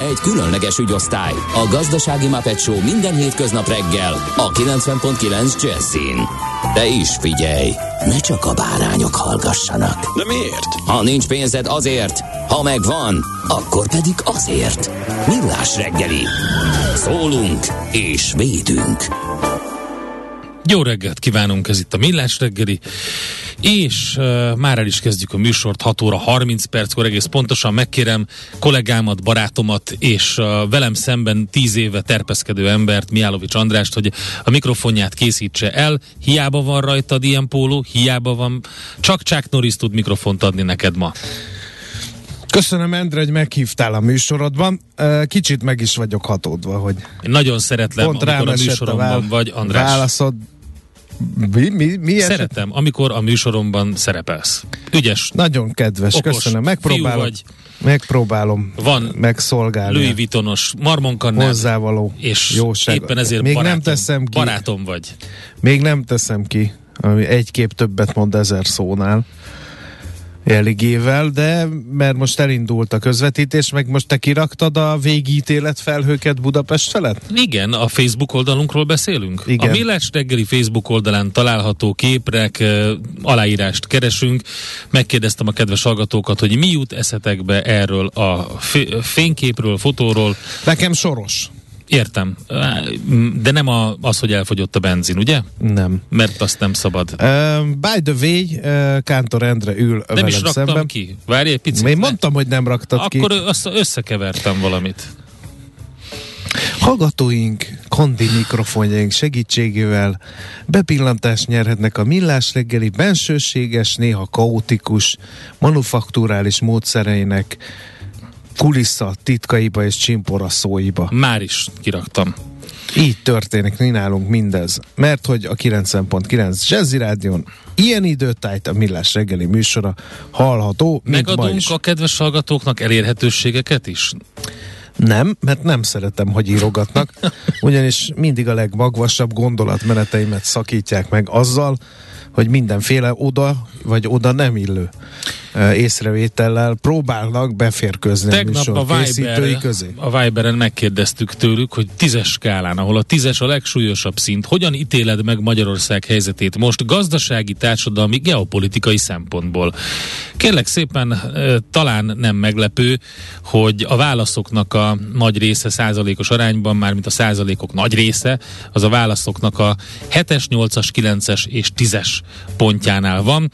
egy különleges ügyosztály, a Gazdasági Muppet Show minden hétköznap reggel a 90.9 Jazzin. De is figyelj, ne csak a bárányok hallgassanak. De miért? Ha nincs pénzed azért, ha megvan, akkor pedig azért. Millás reggeli. Szólunk és védünk. Jó reggelt kívánunk, ez itt a Millás reggeli, és uh, már el is kezdjük a műsort 6 óra 30 perckor, egész pontosan megkérem kollégámat, barátomat, és uh, velem szemben 10 éve terpeszkedő embert, Miálovics Andrást, hogy a mikrofonját készítse el, hiába van rajtad ilyen póló, hiába van, csak Chuck Norris tud mikrofont adni neked ma. Köszönöm, Endre, hogy meghívtál a műsorodban. Kicsit meg is vagyok hatódva, hogy Én nagyon szeretlem, pont amikor a esett a műsoromban vál- vagy, András. válaszod. Mi, mi, mi? Szeretem, amikor a műsoromban szerepelsz. Ügyes, Nagyon kedves, okos, köszönöm. Megpróbálom, vagy, megpróbálom van megszolgálni Louis a Vuittonos marmonkannád, hozzávaló és jóság. éppen ezért Még barátom, nem teszem ki, barátom vagy. még nem teszem ki, ami egy kép többet mond ezer szónál eligével, de mert most elindult a közvetítés, meg most te kiraktad a végítélet felhőket Budapest felett? Igen, a Facebook oldalunkról beszélünk. Igen. A Millás reggeli Facebook oldalán található képrek, eh, aláírást keresünk. Megkérdeztem a kedves hallgatókat, hogy mi jut eszetekbe erről a fényképről, fotóról. Nekem soros. Értem, de nem a, az, hogy elfogyott a benzin, ugye? Nem. Mert azt nem szabad. Uh, by the way, uh, Kántor Endre ül Nem velem is raktam szemben. ki. Várj egy picit. Én ne. mondtam, hogy nem raktad Akkor ki. össze, összekevertem valamit. Hallgatóink, kondi mikrofonjaink segítségével bepillantást nyerhetnek a millás reggeli bensőséges, néha kaotikus, manufakturális módszereinek kulissza titkaiba és csimpora szóiba. Már is kiraktam. Így történik mi nálunk mindez, mert hogy a 90.9 Jazzy Rádion ilyen időtájt a millás reggeli műsora hallható, Megadunk a kedves hallgatóknak elérhetőségeket is? Nem, mert nem szeretem, hogy írogatnak, ugyanis mindig a legmagvasabb gondolatmeneteimet szakítják meg azzal, hogy mindenféle oda vagy oda nem illő észrevétellel próbálnak beférkőzni a Tegnap műsor a, Viber, közé. a Viberen megkérdeztük tőlük, hogy tízes skálán, ahol a tízes a legsúlyosabb szint, hogyan ítéled meg Magyarország helyzetét most gazdasági, társadalmi, geopolitikai szempontból? Kérlek szépen, talán nem meglepő, hogy a válaszoknak a nagy része százalékos arányban, mármint a százalékok nagy része, az a válaszoknak a 7-es, 8-as, 9-es és 10-es pontjánál van.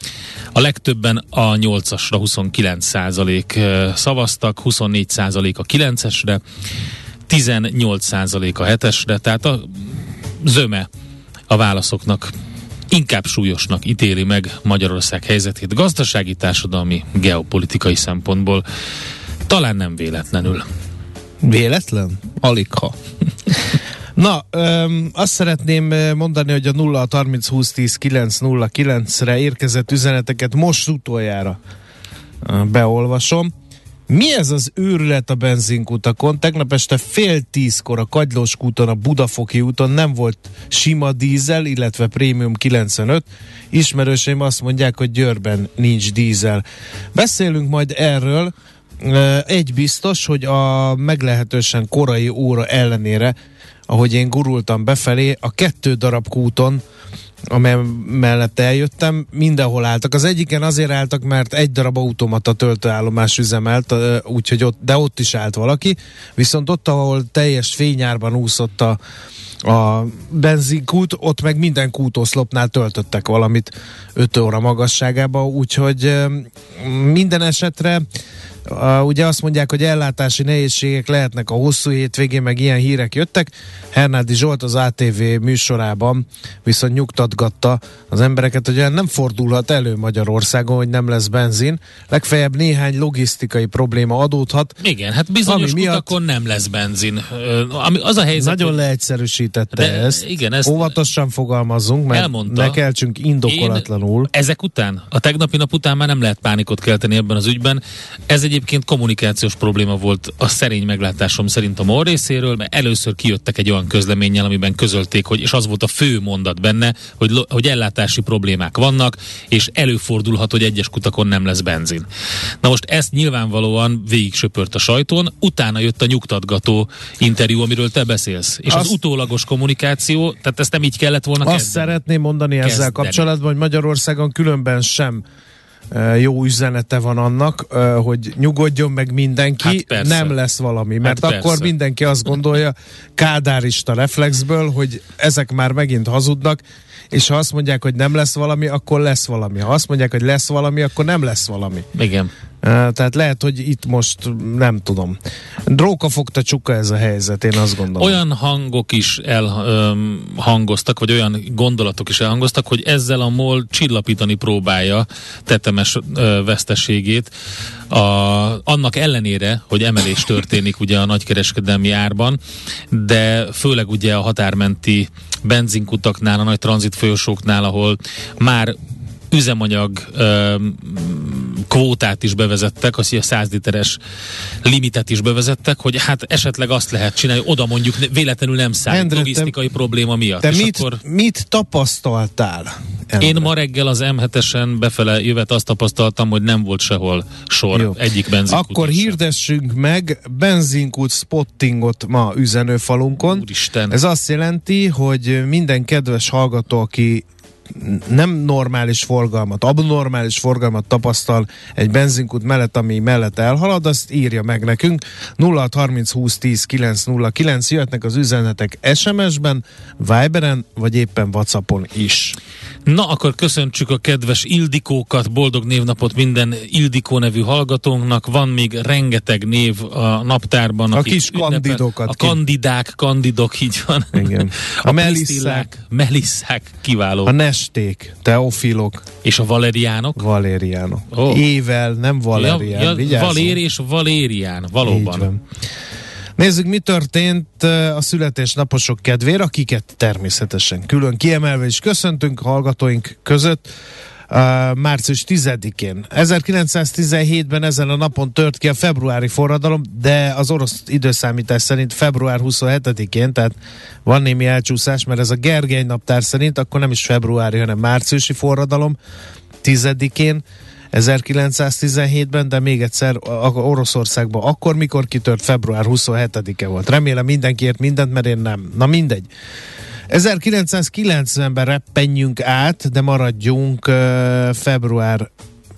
A legtöbben a 8-asra 29 százalék szavaztak, 24 százalék a 9-esre, 18 százalék a 7-esre, tehát a zöme a válaszoknak inkább súlyosnak ítéli meg Magyarország helyzetét gazdasági, társadalmi, geopolitikai szempontból. Talán nem véletlenül. Véletlen? Alig ha. Na, öm, azt szeretném mondani, hogy a 0 30 20 10 9 0 9-re érkezett üzeneteket most utoljára beolvasom. Mi ez az őrület a benzinkutakon? Tegnap este fél tízkor a Kagylós úton, a Budafoki úton nem volt sima dízel, illetve prémium 95. Ismerőseim azt mondják, hogy Győrben nincs dízel. Beszélünk majd erről. Egy biztos, hogy a meglehetősen korai óra ellenére, ahogy én gurultam befelé, a kettő darab kúton amely mellett eljöttem, mindenhol álltak. Az egyiken azért álltak, mert egy darab automata töltőállomás üzemelt, úgyhogy ott, de ott is állt valaki, viszont ott, ahol teljes fényárban úszott a, a benzinkút, ott meg minden kútoszlopnál töltöttek valamit 5 óra magasságába, úgyhogy minden esetre Uh, ugye azt mondják, hogy ellátási nehézségek lehetnek a hosszú hétvégén, meg ilyen hírek jöttek. Hernádi Zsolt az ATV műsorában viszont nyugtatgatta az embereket, hogy nem fordulhat elő Magyarországon, hogy nem lesz benzin. Legfeljebb néhány logisztikai probléma adódhat. Igen, hát bizonyos Ami miatt- kutakon nem lesz benzin. Ami, az a helyzet, Nagyon leegyszerűsítette De ezt. igen, ezt- Óvatosan fogalmazzunk, mert Elmondta. ne keltsünk indokolatlanul. Én ezek után, a tegnapi nap után már nem lehet pánikot kelteni ebben az ügyben. Ez egy egyébként kommunikációs probléma volt a szerény meglátásom szerint a MOL részéről, mert először kijöttek egy olyan közleménnyel, amiben közölték, hogy, és az volt a fő mondat benne, hogy, hogy ellátási problémák vannak, és előfordulhat, hogy egyes kutakon nem lesz benzin. Na most ezt nyilvánvalóan végig söpört a sajtón, utána jött a nyugtatgató interjú, amiről te beszélsz. És Azt... az utólagos kommunikáció, tehát ezt nem így kellett volna Azt kezdeni. szeretném mondani kezdeni. ezzel kapcsolatban, hogy Magyarországon különben sem jó üzenete van annak, hogy nyugodjon meg mindenki, hát nem lesz valami. Mert hát akkor persze. mindenki azt gondolja kádárista reflexből, hogy ezek már megint hazudnak, és ha azt mondják, hogy nem lesz valami, akkor lesz valami. Ha azt mondják, hogy lesz valami, akkor nem lesz valami. Igen. Tehát lehet, hogy itt most nem tudom. Dróka fogta csuka ez a helyzet, én azt gondolom. Olyan hangok is elhangoztak, vagy olyan gondolatok is elhangoztak, hogy ezzel a MOL csillapítani próbálja tetemes ö, veszteségét. A, annak ellenére, hogy emelés történik ugye a nagykereskedelmi árban, de főleg ugye a határmenti benzinkutaknál, a nagy tranzitfolyosóknál, ahol már üzemanyag ö, kvótát is bevezettek, azt a 100 literes limitet is bevezettek, hogy hát esetleg azt lehet csinálni, oda mondjuk véletlenül nem szállít Endre, logisztikai te, probléma miatt. Te mit, akkor... mit tapasztaltál? Endre? Én ma reggel az M7-esen befele jövet azt tapasztaltam, hogy nem volt sehol sor Jó. egyik benzinkút. Akkor hirdessünk meg benzinkút spottingot ma üzenőfalunkon. Úristen. Ez azt jelenti, hogy minden kedves hallgató, aki nem normális forgalmat, abnormális forgalmat tapasztal egy benzinkút mellett, ami mellett elhalad, azt írja meg nekünk. 0630 20 10 909 jöhetnek az üzenetek SMS-ben, Viberen, vagy éppen Whatsappon is. Na, akkor köszöntsük a kedves Ildikókat, boldog névnapot minden Ildikó nevű hallgatónknak. Van még rengeteg név a naptárban. A kis kandidokat. A kandidák, kandidok, így van. Igen. A, a melissák. Melissák kiváló. A nesték, teofilok. És a valeriánok? Valeriánok. Oh. Ével, nem valerián. Ja, ja, Valér és valérián, valóban. Nézzük, mi történt a születésnaposok kedvére, akiket természetesen külön kiemelve is köszöntünk a hallgatóink között. Uh, március 10-én. 1917-ben ezen a napon tört ki a februári forradalom, de az orosz időszámítás szerint február 27-én, tehát van némi elcsúszás, mert ez a Gergely naptár szerint akkor nem is februári, hanem márciusi forradalom 10-én 1917-ben, de még egyszer Oroszországban akkor, mikor kitört február 27-e volt. Remélem mindenkiért mindent, mert én nem. Na mindegy. 1990-ben reppenjünk át, de maradjunk uh, február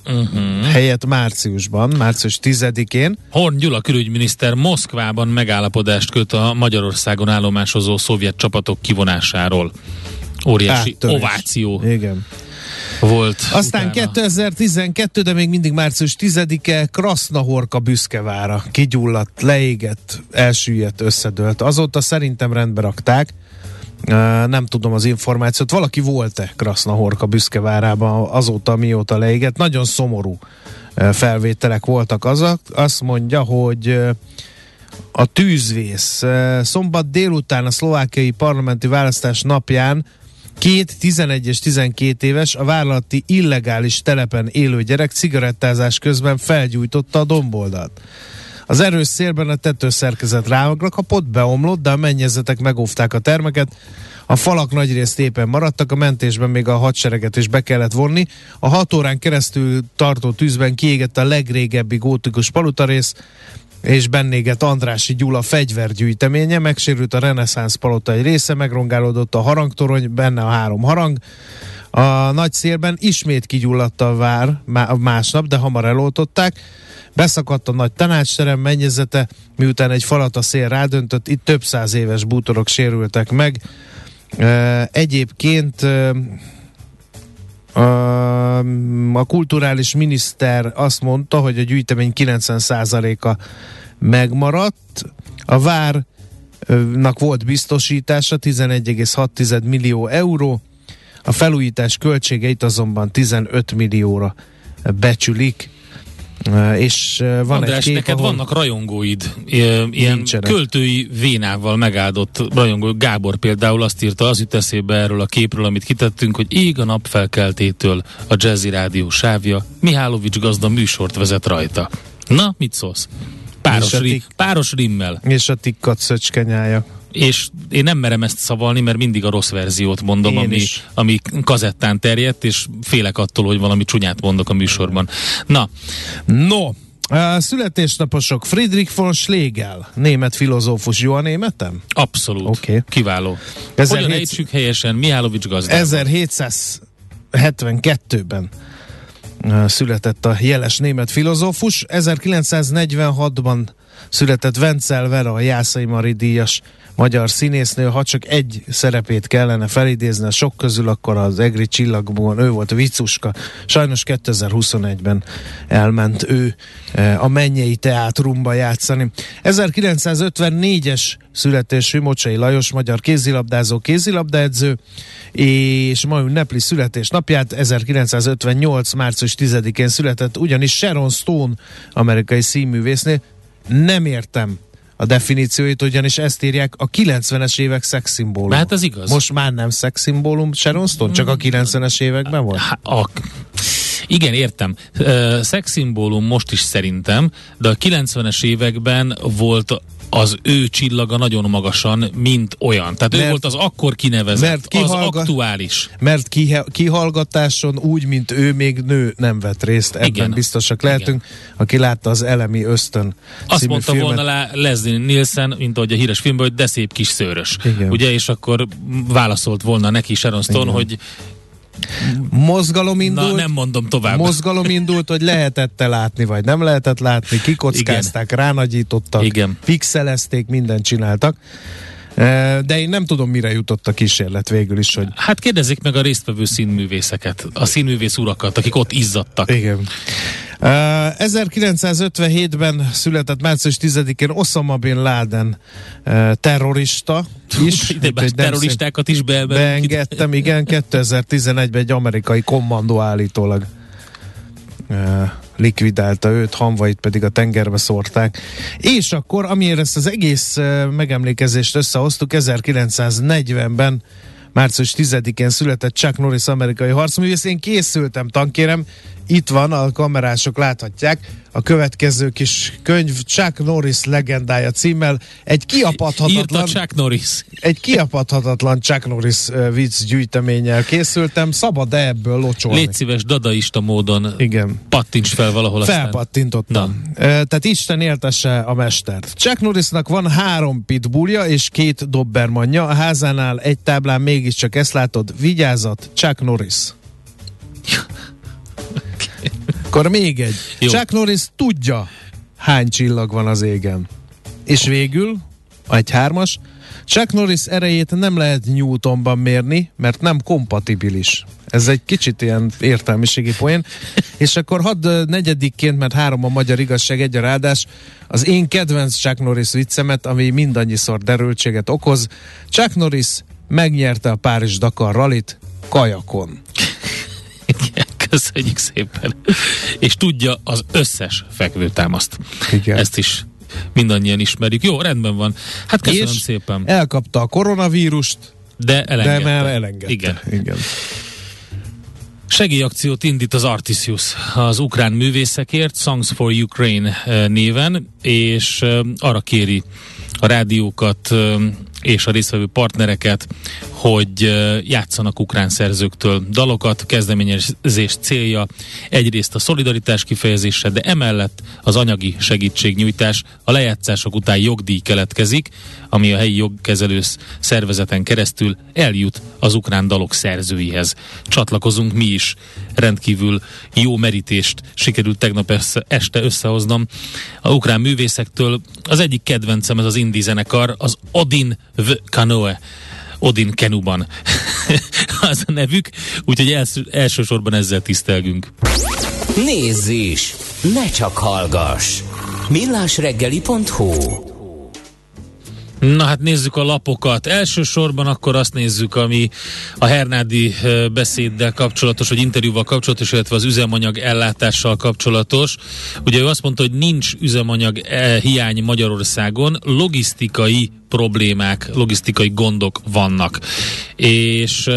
uh-huh. helyett márciusban, március 10-én. Horn Gyula külügyminiszter Moszkvában megállapodást köt a Magyarországon állomásozó szovjet csapatok kivonásáról. Óriási Áttörés. ováció. Igen volt. Aztán utána. 2012, de még mindig március 10-e Krasznahorka büszkevára kigyulladt, leégett, elsüllyedt, összedőlt. Azóta szerintem rendbe rakták. Nem tudom az információt. Valaki volt-e Krasznahorka büszkevárában azóta, mióta leégett? Nagyon szomorú felvételek voltak azok. Azt mondja, hogy a tűzvész. Szombat délután a szlovákiai parlamenti választás napján Két 11 és 12 éves a vállalati illegális telepen élő gyerek cigarettázás közben felgyújtotta a domboldalt. Az erős szélben a tetőszerkezet rámagra kapott, beomlott, de a mennyezetek megóvták a termeket. A falak nagyrészt éppen maradtak, a mentésben még a hadsereget is be kellett vonni. A hat órán keresztül tartó tűzben kiégett a legrégebbi gótikus palutarész, és bennégett Andrási Gyula fegyvergyűjteménye, megsérült a reneszánsz palota egy része, megrongálódott a harangtorony, benne a három harang. A nagy szélben ismét kigyulladt a vár másnap, de hamar eloltották. Beszakadt a nagy tanácsterem mennyezete, miután egy falat a szél rádöntött, itt több száz éves bútorok sérültek meg. Egyébként a kulturális miniszter azt mondta, hogy a gyűjtemény 90%-a megmaradt. A várnak volt biztosítása 11,6 millió euró, a felújítás költségeit azonban 15 millióra becsülik. És van András, egy kép, neked ahol... vannak rajongóid, ilyen nincsenek. költői vénával megáldott rajongó. Gábor például azt írta, az jut eszébe erről a képről, amit kitettünk, hogy ég a napfelkeltétől a Jazzy Rádió sávja, Mihálovics gazda műsort vezet rajta. Na, mit szólsz? Páros, ri, páros rimmel. És a tikkat szöcskenyája. És én nem merem ezt szavalni, mert mindig a rossz verziót mondom, Én ami, is. ami kazettán terjedt, és félek attól, hogy valami csúnyát mondok a műsorban. Na, No, a születésnaposok Friedrich von Schlegel, német filozófus, jó a németem? abszolút. Oké. Kiváló. 1700 Hogyan ejtsük helyesen Mihálovics gazdával? 1772-ben ö, született a jeles német filozófus. 1946-ban született Vencel Vera, a Jászai Mari díjas magyar színésznő. Ha csak egy szerepét kellene felidézni a sok közül, akkor az Egri csillagban ő volt Vicuska. Sajnos 2021-ben elment ő eh, a Mennyei Teátrumba játszani. 1954-es születésű Mocsai Lajos, magyar kézilabdázó, kézilabdaedző, és ma ünnepli születésnapját, 1958. március 10-én született, ugyanis Sharon Stone, amerikai színművésznél, nem értem a definícióit, ugyanis ezt írják a 90-es évek szexszimbólum. Hát ez igaz. Most már nem szexszimbólum Sharon Stone, csak a 90-es években volt? A, igen, értem. Szexszimbólum most is szerintem, de a 90-es években volt az ő csillaga nagyon magasan, mint olyan. Tehát mert, ő volt az akkor kinevezett, mert az kihallga- aktuális. Mert ki, kihallgatáson úgy, mint ő, még nő nem vett részt. Ebben Igen. biztosak lehetünk. Aki látta az Elemi Ösztön Azt mondta filmet. volna lá Leslie Nielsen, mint ahogy a híres filmben, hogy de szép kis szőrös. Igen. Ugye, és akkor válaszolt volna neki Sharon Stone, Igen. hogy Mozgalom na indult, nem mondom tovább. mozgalom indult, hogy lehetette látni, vagy nem lehetett látni, kikockázták, ránagyítottak, Igen. pixelezték, mindent csináltak. De én nem tudom, mire jutott a kísérlet végül is, hogy Hát kérdezzék meg a résztvevő színművészeket, a színművész urakat, akik ott izzadtak. Igen. Uh, 1957-ben született március 10-én Osama Bin Laden uh, terrorista is. Ide terroristákat is beemelünk. Beengedtem, igen, 2011-ben egy amerikai kommandó állítólag uh, likvidálta őt, hamvait pedig a tengerbe szórták. És akkor, amiért ezt az egész megemlékezést összehoztuk, 1940-ben március 10-én született Chuck Norris amerikai harcművész. Én készültem, tankérem, itt van, a kamerások láthatják, a következő kis könyv Chuck Norris legendája címmel egy kiapadhatatlan, Chuck Norris. egy kiapadhatatlan Chuck Norris vicc gyűjteménnyel készültem, szabad-e ebből locsolni? Légy szíves, dadaista módon Igen. pattints fel valahol aztán. Felpattintottam. Ö, Tehát Isten éltesse a mestert. Chuck Norrisnak van három pitbullja és két dobbermanja. A házánál egy táblán mégiscsak ezt látod. Vigyázat, Chuck Norris. Akkor még egy. Jó. Chuck Norris tudja, hány csillag van az égen. És végül, egy hármas, Chuck Norris erejét nem lehet Newtonban mérni, mert nem kompatibilis. Ez egy kicsit ilyen értelmiségi poén. És akkor hadd negyedikként, mert három a magyar igazság, egy a ráadás, az én kedvenc Chuck Norris viccemet, ami mindannyiszor derültséget okoz. Chuck Norris megnyerte a Párizs-Dakar rallit kajakon. Igen, Köszönjük szépen. És tudja az összes fekvőtámaszt. Igen. Ezt is mindannyian ismerjük. Jó, rendben van. Hát köszönöm És szépen. elkapta a koronavírust, De de elengedte. már elengedte. Igen. Igen. Segélyakciót indít az Artisius az ukrán művészekért, Songs for Ukraine eh, néven, és eh, arra kéri a rádiókat eh, és a résztvevő partnereket, hogy játszanak ukrán szerzőktől dalokat. Kezdeményezés célja egyrészt a szolidaritás kifejezése, de emellett az anyagi segítségnyújtás. A lejátszások után jogdíj keletkezik, ami a helyi jogkezelő szervezeten keresztül eljut az ukrán dalok szerzőihez. Csatlakozunk mi is. Rendkívül jó merítést sikerült tegnap este összehoznom a ukrán művészektől. Az egyik kedvencem ez az indie zenekar, az Odin v Kanoe. Odin Kenuban az a nevük, úgyhogy els, elsősorban ezzel tisztelgünk. Nézz is! Ne csak hallgass! millásreggeli.hu Na hát nézzük a lapokat. Elsősorban akkor azt nézzük, ami a Hernádi beszéddel kapcsolatos, vagy interjúval kapcsolatos, illetve az üzemanyag ellátással kapcsolatos. Ugye ő azt mondta, hogy nincs üzemanyag eh, hiány Magyarországon, logisztikai problémák, logisztikai gondok vannak. És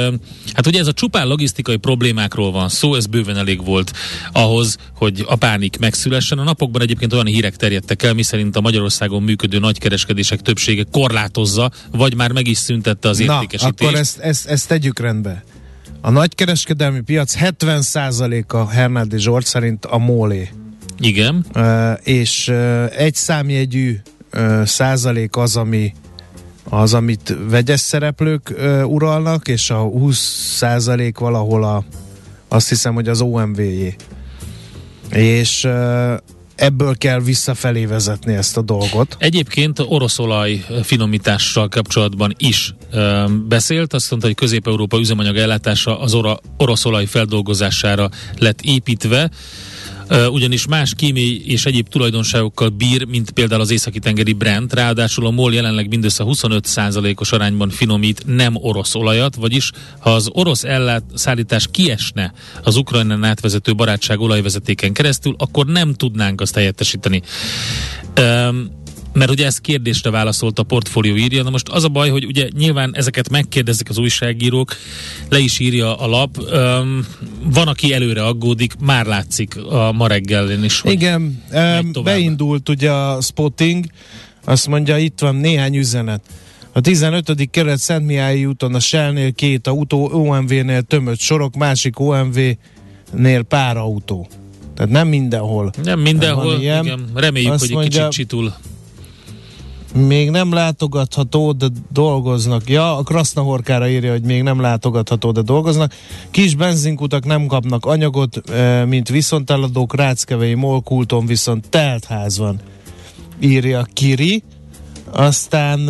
hát ugye ez a csupán logisztikai problémákról van szó, ez bőven elég volt ahhoz, hogy a pánik megszülessen. A napokban egyébként olyan hírek terjedtek el, miszerint a Magyarországon működő nagykereskedések többsége korlátozza, vagy már meg is szüntette az értékesítést. Na, akkor ezt, ezt, ezt tegyük rendbe. A nagykereskedelmi piac 70%-a Hernádi Zsolt szerint a mólé. Igen. Uh, és uh, egy számjegyű százalék az, ami az, amit vegyes szereplők uh, uralnak, és a 20 százalék valahol a, azt hiszem, hogy az OMV-jé. És uh, ebből kell visszafelé vezetni ezt a dolgot. Egyébként oroszolaj finomítással kapcsolatban is ö, beszélt, azt mondta, hogy Közép-Európa üzemanyag ellátása az ora, oroszolaj feldolgozására lett építve, ugyanis más kémiai és egyéb tulajdonságokkal bír, mint például az északi tengeri Brent, ráadásul a MOL jelenleg mindössze 25%-os arányban finomít nem orosz olajat, vagyis ha az orosz ellát szállítás kiesne az Ukrajnán átvezető barátság olajvezetéken keresztül, akkor nem tudnánk azt helyettesíteni. Um, mert ugye ezt kérdésre válaszolt a portfólió írja, na most az a baj, hogy ugye nyilván ezeket megkérdezik az újságírók, le is írja a lap, um, van, aki előre aggódik, már látszik a ma reggelén is. Igen, um, beindult ugye a spotting, azt mondja, itt van néhány üzenet. A 15. kerület Szentmiályi úton a Shell-nél két autó, OMV-nél tömött sorok, másik OMV-nél pár autó. Tehát nem mindenhol. Nem mindenhol, igen. Reméljük, Azt hogy mondja, egy kicsit csitul. Még nem látogatható, de dolgoznak. Ja, a Krasznahorkára írja, hogy még nem látogatható, de dolgoznak. Kis benzinkutak nem kapnak anyagot, mint viszonteladók, Ráckevei Molkulton viszont telt ház van, írja Kiri. Aztán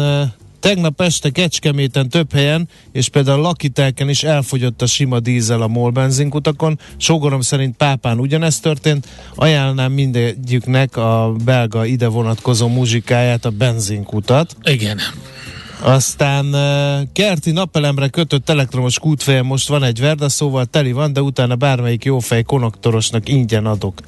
Tegnap este Kecskeméten több helyen, és például Lakitelken is elfogyott a sima dízel a MOL benzinkutakon. Sogorom szerint Pápán ugyanezt történt. Ajánlnám mindegyiknek a belga ide vonatkozó muzsikáját, a benzinkutat. Igen. Aztán kerti napelemre kötött elektromos kútfejem most van egy verda, szóval teli van, de utána bármelyik jófej konaktorosnak ingyen adok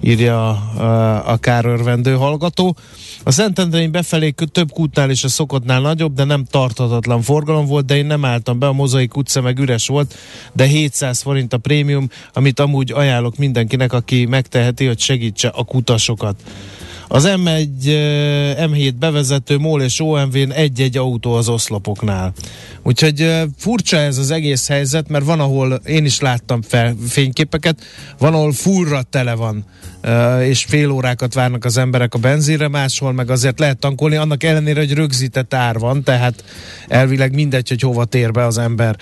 írja a, a kárörvendő hallgató. A Szentendrein befelé több kútnál és a szokottnál nagyobb, de nem tarthatatlan forgalom volt, de én nem álltam be, a Mozaik utca meg üres volt, de 700 forint a prémium, amit amúgy ajánlok mindenkinek, aki megteheti, hogy segítse a kutasokat. Az M1, M7 bevezető MOL és OMV-n egy-egy autó az oszlopoknál. Úgyhogy furcsa ez az egész helyzet, mert van, ahol én is láttam fel fényképeket, van, ahol fullra tele van és fél órákat várnak az emberek a benzinre, máshol meg azért lehet tankolni, annak ellenére, hogy rögzített ár van, tehát elvileg mindegy, hogy hova tér be az ember.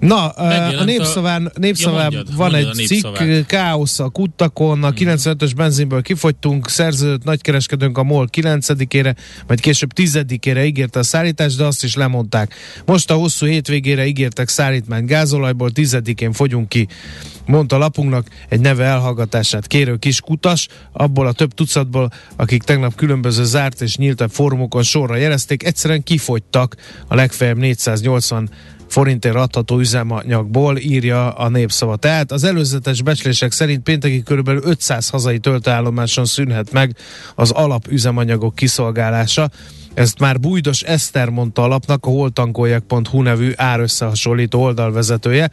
Na, Megjelent a népszaván, népszaván ja, mondjad, van mondjad egy cikk, káosz a kuttakon, a 95-ös hmm. benzinből kifogytunk, szerződött nagykereskedőnk a MOL 9-ére, majd később 10-ére ígérte a szállítást, de azt is lemondták. Most a hosszú hétvégére ígértek szállítmányt gázolajból, 10-én fogyunk ki mondta lapunknak egy neve elhallgatását kérő kis kutas, abból a több tucatból, akik tegnap különböző zárt és nyíltabb fórumokon sorra jelezték, egyszerűen kifogytak a legfeljebb 480 forintért adható üzemanyagból, írja a népszava. Tehát az előzetes becslések szerint pénteki kb. 500 hazai töltőállomáson szűnhet meg az alapüzemanyagok kiszolgálása. Ezt már Bújdos Eszter mondta a lapnak, a holtankoljak.hu nevű árösszehasonlító oldalvezetője.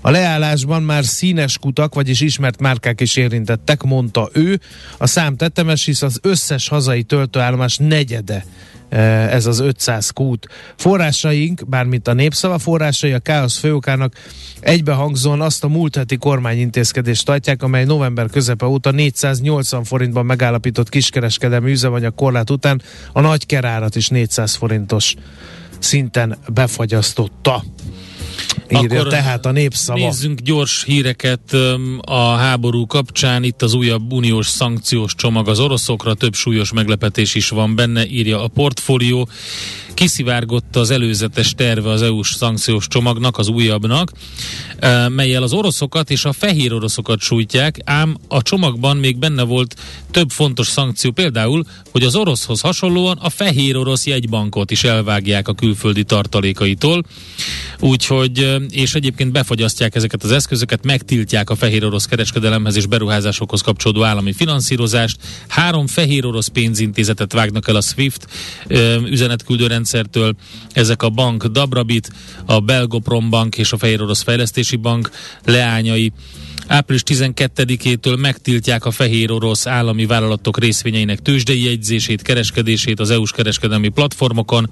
A leállásban már színes kutak, vagyis ismert márkák is érintettek, mondta ő. A szám tetemes, hisz az összes hazai töltőállomás negyede Eh, ez az 500 kút. Forrásaink, bármint a népszava forrásai a Káosz főokának egybehangzóan azt a múlt heti kormányintézkedést tartják, amely november közepe óta 480 forintban megállapított kiskereskedelmi üzemanyag korlát után a nagy kerárat is 400 forintos szinten befagyasztotta írja Akkor tehát a népszava. Nézzünk gyors híreket a háború kapcsán. Itt az újabb uniós szankciós csomag az oroszokra, több súlyos meglepetés is van benne, írja a portfólió. Kiszivárgott az előzetes terve az EU-s szankciós csomagnak, az újabbnak, melyel az oroszokat és a fehér oroszokat sújtják, ám a csomagban még benne volt több fontos szankció, például, hogy az oroszhoz hasonlóan a fehér orosz jegybankot is elvágják a külföldi tartalékaitól. Úgyhogy és egyébként befagyasztják ezeket az eszközöket, megtiltják a fehér orosz kereskedelemhez és beruházásokhoz kapcsolódó állami finanszírozást. Három fehér orosz pénzintézetet vágnak el a SWIFT üzenetküldő rendszertől. Ezek a bank Dabrabit, a Belgoprom Bank és a Fehér Orosz Fejlesztési Bank leányai április 12-től megtiltják a fehér orosz állami vállalatok részvényeinek tőzsdei jegyzését, kereskedését az EU-s kereskedelmi platformokon,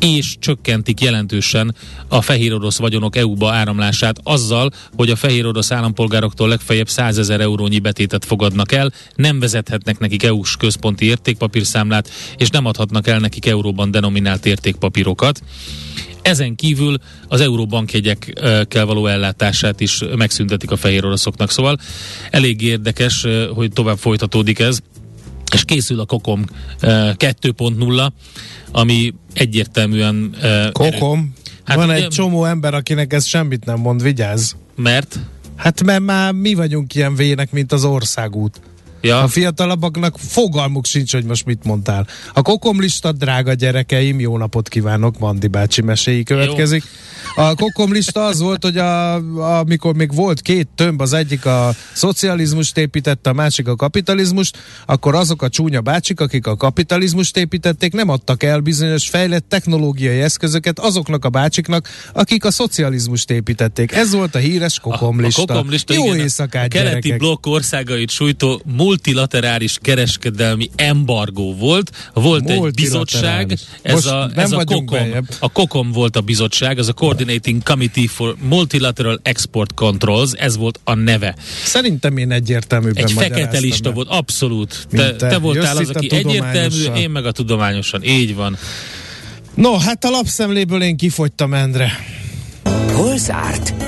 és csökkentik jelentősen a fehér orosz vagyonok EU-ba áramlását azzal, hogy a fehér orosz állampolgároktól legfeljebb 100 ezer eurónyi betétet fogadnak el, nem vezethetnek nekik EU-s központi értékpapírszámlát, és nem adhatnak el nekik euróban denominált értékpapírokat. Ezen kívül az euróbankjegyekkel való ellátását is megszüntetik a fehér oroszoknak. Szóval elég érdekes, hogy tovább folytatódik ez és készül a Kokom 2.0, ami egyértelműen... Kokom? Hát Van egy csomó ember, akinek ez semmit nem mond, vigyázz. Mert? Hát mert már mi vagyunk ilyen vének, mint az országút. Ja. A fiatalabbaknak fogalmuk sincs, hogy most mit mondtál. A kokomlista, drága gyerekeim, jó napot kívánok, Mandi bácsi meséi következik. Jó. A kokomlista az volt, hogy a, amikor még volt két tömb, az egyik a szocializmust építette, a másik a kapitalizmust, akkor azok a csúnya bácsik, akik a kapitalizmust építették, nem adtak el bizonyos fejlett technológiai eszközöket azoknak a bácsiknak, akik a szocializmust építették. Ez volt a híres kokomlista. A, a kokomlista Jó igen, éjszakát, a keleti gyerekek. blokk országait sújtó multilaterális kereskedelmi embargó volt. Volt egy bizottság, ez a, ez a kokom, a kokom volt a bizottság, ez a Coordinating Committee for Multilateral Export Controls, ez volt a neve. Szerintem én egyértelműben Egy fekete lista volt, abszolút. Te, te, te voltál az, aki egyértelmű, én meg a tudományosan. Így van. No, hát a lapszemléből én kifogytam, Endre. Hol zárt?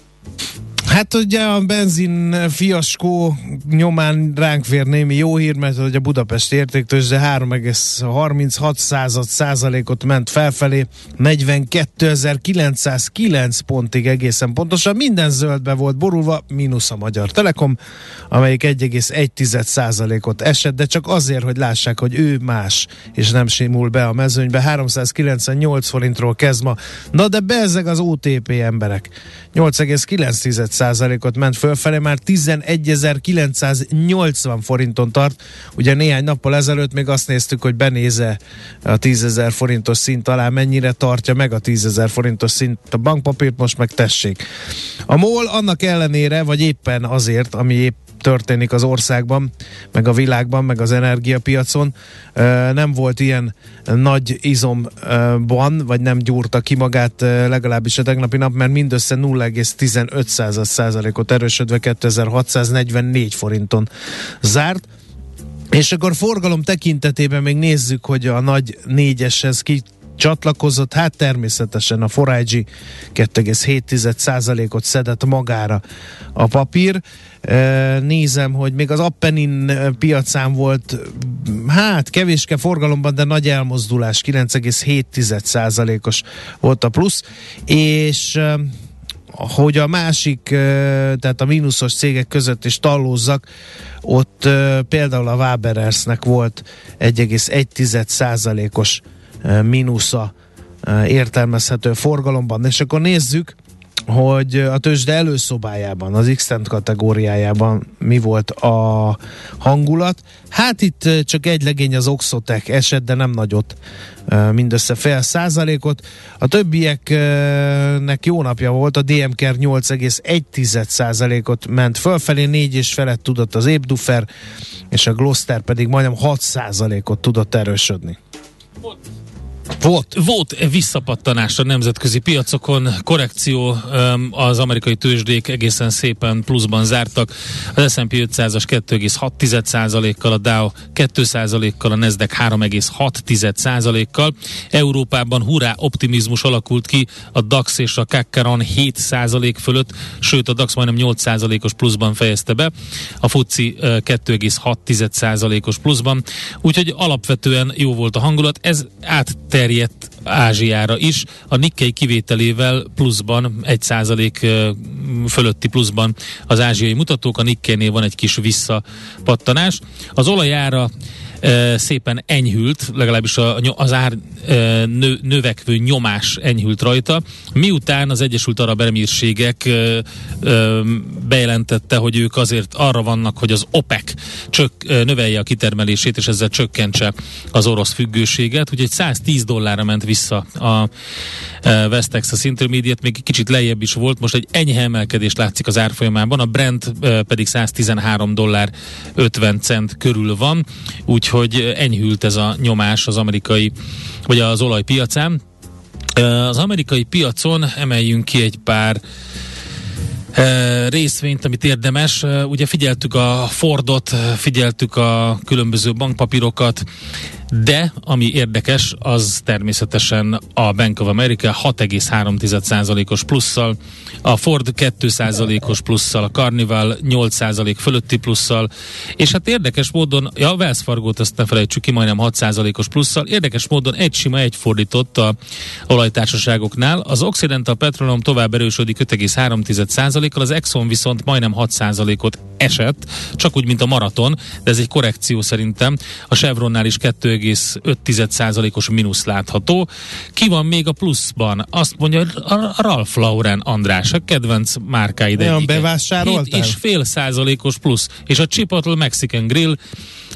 Hát ugye a benzin fiaskó nyomán ránk fér némi jó hír, mert hogy a Budapest értéktőzsde 3,36 század százalékot ment felfelé, 42.909 pontig egészen pontosan. Minden zöldbe volt borulva, mínusz a Magyar Telekom, amelyik 1,1 százalékot esett, de csak azért, hogy lássák, hogy ő más, és nem simul be a mezőnybe. 398 forintról kezd ma. Na de bezeg az OTP emberek. 8,9 ot ment fölfelé, már 11.980 forinton tart. Ugye néhány nappal ezelőtt még azt néztük, hogy benéze a 10.000 forintos szint alá, mennyire tartja meg a 10.000 forintos szint a bankpapírt, most meg tessék. A MOL annak ellenére, vagy éppen azért, ami épp történik az országban, meg a világban, meg az energiapiacon. Nem volt ilyen nagy izomban, vagy nem gyúrta ki magát legalábbis a tegnapi nap, mert mindössze 0,15 százalékot erősödve 2644 forinton zárt. És akkor forgalom tekintetében még nézzük, hogy a nagy négyeshez ki csatlakozott, hát természetesen a Forage 2,7%-ot szedett magára a papír. Nézem, hogy még az Appenin piacán volt, hát kevéske forgalomban, de nagy elmozdulás, 9,7%-os volt a plusz, és hogy a másik, tehát a mínuszos cégek között is tallózzak, ott például a Waberersnek volt 1,1%-os mínusza értelmezhető forgalomban. És akkor nézzük, hogy a tőzsde előszobájában, az x kategóriájában mi volt a hangulat. Hát itt csak egy legény az Oxotec esett, de nem nagyot, mindössze fél százalékot. A többieknek jó napja volt, a DMK 8,1 százalékot ment fölfelé, négy és felett tudott az Ébdufer, és a Gloster pedig majdnem 6 százalékot tudott erősödni. Volt. Volt visszapattanás a nemzetközi piacokon, korrekció, az amerikai tőzsdék egészen szépen pluszban zártak. Az S&P 500-as 2,6%-kal, a Dow 2%-kal, a Nasdaq 3,6%-kal. Európában hurrá optimizmus alakult ki, a DAX és a Kakkaron 7% fölött, sőt a DAX majdnem 8%-os pluszban fejezte be, a FUCI 2,6%-os pluszban, úgyhogy alapvetően jó volt a hangulat, ez átterjedt terjedt Ázsiára is, a Nikkei kivételével pluszban egy százalék fölötti pluszban az ázsiai mutatók, a Nikkeinél van egy kis visszapattanás. Az olajára szépen enyhült, legalábbis az ár nő, növekvő nyomás enyhült rajta, miután az Egyesült Arab Emírségek bejelentette, hogy ők azért arra vannak, hogy az OPEC csök, növelje a kitermelését, és ezzel csökkentse az orosz függőséget, úgyhogy 110 dollárra ment vissza a West Texas Intermediate, még kicsit lejjebb is volt, most egy enyhe emelkedés látszik az árfolyamában, a Brent pedig 113 dollár 50 cent körül van, úgyhogy úgyhogy enyhült ez a nyomás az amerikai, vagy az olajpiacán. Az amerikai piacon emeljünk ki egy pár részvényt, amit érdemes. Ugye figyeltük a Fordot, figyeltük a különböző bankpapírokat, de ami érdekes, az természetesen a Bank of America 6,3%-os plusszal, a Ford 2%-os plusszal, a Carnival 8% fölötti plusszal, és hát érdekes módon, ja, a Wells Fargo-t azt ne felejtsük ki, majdnem 6%-os plusszal, érdekes módon egy sima egy fordított a olajtársaságoknál, az Occidental Petroleum tovább erősödik 5,3%-kal, az Exxon viszont majdnem 6%-ot esett, csak úgy, mint a maraton, de ez egy korrekció szerintem. A Chevronnál is 2,5%-os mínusz látható. Ki van még a pluszban? Azt mondja a Ralph Lauren András, a kedvenc márkáid Olyan bevásároltál? és fél százalékos plusz. És a Chipotle Mexican Grill,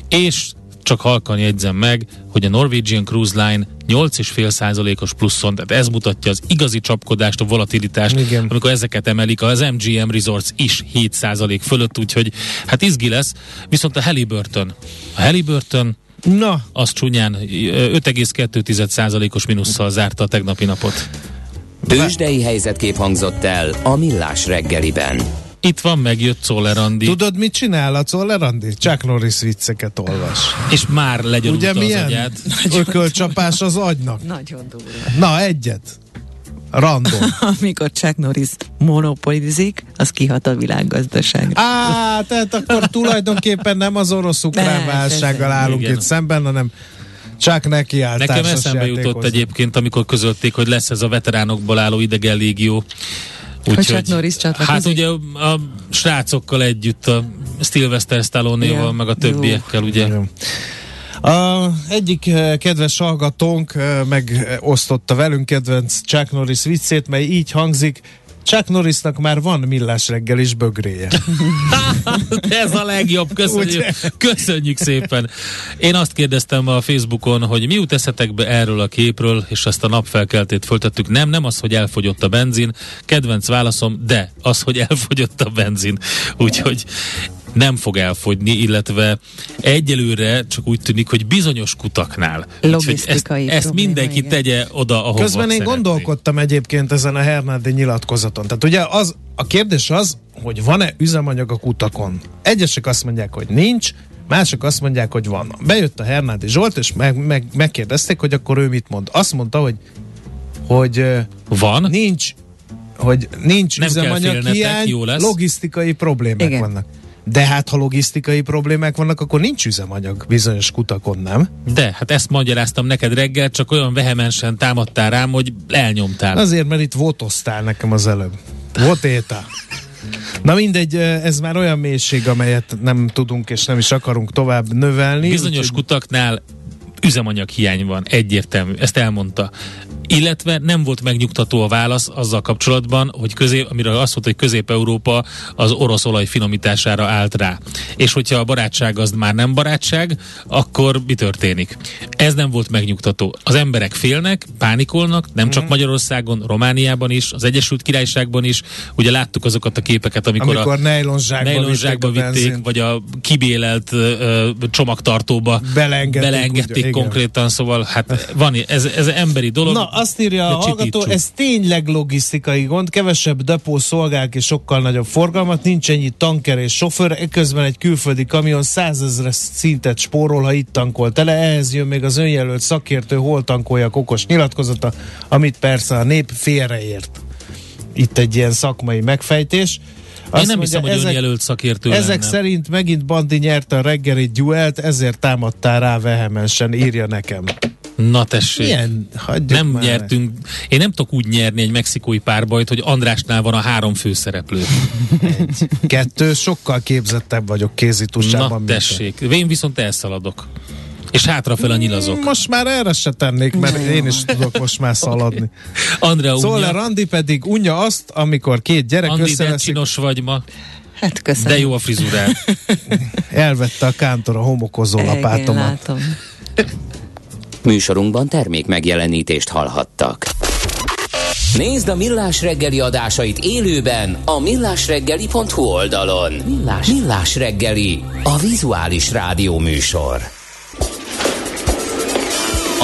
és csak halkan jegyzem meg, hogy a Norwegian Cruise Line 8,5%-os pluszon, tehát ez mutatja az igazi csapkodást, a volatilitást, Igen. amikor ezeket emelik, az MGM Resorts is 7% fölött, úgyhogy hát izgi lesz, viszont a Halliburton, a Halliburton Na. Az csúnyán 5,2%-os minusszal zárta a tegnapi napot. Tőzsdei helyzetkép hangzott el a Millás reggeliben. Itt van, megjött Czoller Andi. Tudod, mit csinál a Czoller Andi? Chuck Norris vicceket olvas. És már legyarulta Ugye milyen az agyát. ökölcsapás az agynak? Nagyon durva. Na, egyet. Random. Amikor Chuck Norris monopolizik, az kihat a világgazdaságra. Á, tehát akkor tulajdonképpen nem az orosz-ukrán válsággal állunk Igen. itt szemben, hanem csak neki áll Nekem eszembe jutott egyébként, amikor közölték, hogy lesz ez a veteránokból álló idegen légió. Úgyhogy, Norris Hát ugye a srácokkal együtt, a Sylvester Stallone-val, meg a többiekkel, ugye. Jó. A egyik eh, kedves hallgatónk eh, megosztotta velünk kedvenc Chuck Norris viccét, mely így hangzik, Chuck Norrisnak már van millás reggel is bögréje. Ez a legjobb, köszönjük, köszönjük szépen. Én azt kérdeztem a Facebookon, hogy mi jut eszetek be erről a képről, és ezt a napfelkeltét föltettük. Nem, nem az, hogy elfogyott a benzin, kedvenc válaszom, de az, hogy elfogyott a benzin. Úgyhogy nem fog elfogyni, illetve egyelőre csak úgy tűnik, hogy bizonyos kutaknál. Logisztikai ezt, ezt mindenki igen. tegye oda, ahova Közben én szeretné. gondolkodtam egyébként ezen a Hernádi nyilatkozaton. Tehát ugye az, a kérdés az, hogy van-e üzemanyag a kutakon. Egyesek azt mondják, hogy nincs, mások azt mondják, hogy van. Bejött a Hernádi Zsolt, és meg, meg, megkérdezték, hogy akkor ő mit mond. Azt mondta, hogy hogy van? Nincs hogy nincs Nem üzemanyag hiány, logisztikai problémák Igen. vannak. De hát, ha logisztikai problémák vannak, akkor nincs üzemanyag bizonyos kutakon, nem? De, hát ezt magyaráztam neked reggel, csak olyan vehemensen támadtál rám, hogy elnyomtál. Azért, mert itt votoztál nekem az előbb. Votéta. Na mindegy, ez már olyan mélység, amelyet nem tudunk és nem is akarunk tovább növelni. Bizonyos úgy, kutaknál üzemanyag hiány van, egyértelmű, ezt elmondta illetve nem volt megnyugtató a válasz azzal kapcsolatban, hogy közép, amire azt mondta, hogy Közép-Európa az orosz olaj finomítására állt rá. És hogyha a barátság az már nem barátság, akkor mi történik? Ez nem volt megnyugtató. Az emberek félnek, pánikolnak, nem csak mhm. Magyarországon, Romániában is, az Egyesült Királyságban is. Ugye láttuk azokat a képeket, amikor, amikor a nejlonzsákba vitték, vitték vagy a kibélelt ö, csomagtartóba belengedték, belengedték konkrétan, igen. szóval hát van, ez, ez emberi dolog. Na, azt írja a hallgató, ez tényleg logisztikai gond, kevesebb depó szolgálk és sokkal nagyobb forgalmat, nincs ennyi tanker és sofőr, közben egy külföldi kamion százezre szintet spórol, ha itt tankolt tele, ehhez jön még az önjelölt szakértő, hol tankolja okos nyilatkozata, amit persze a nép félreért. Itt egy ilyen szakmai megfejtés. Azt Én nem hiszem, hogy ezek, önjelölt szakértő Ezek lenne. szerint megint Bandi nyerte a reggeli duelt, ezért támadtál rá vehemensen, írja nekem. Na tessék. Milyen? Hagyjuk nem nyertünk. Én nem tudok úgy nyerni egy mexikói párbajt, hogy Andrásnál van a három főszereplő. meg. Kettő, sokkal képzettebb vagyok kézitusában. Na tessék. Én viszont elszaladok. És hátrafele nyilazok. Most már erre se tennék, mert én is tudok most már szaladni. Andrea Szóval unja. Randi pedig unja azt, amikor két gyerek Andi, de összeveszik, csinos vagy ma, Hát köszönöm. de jó a frizurád. elvette a kántor a homokozó lapátomat. látom. Műsorunkban termék megjelenítést hallhattak. Nézd a Millás reggeli adásait élőben a millásreggeli.hu oldalon. Millás, Millás reggeli, a vizuális rádió műsor.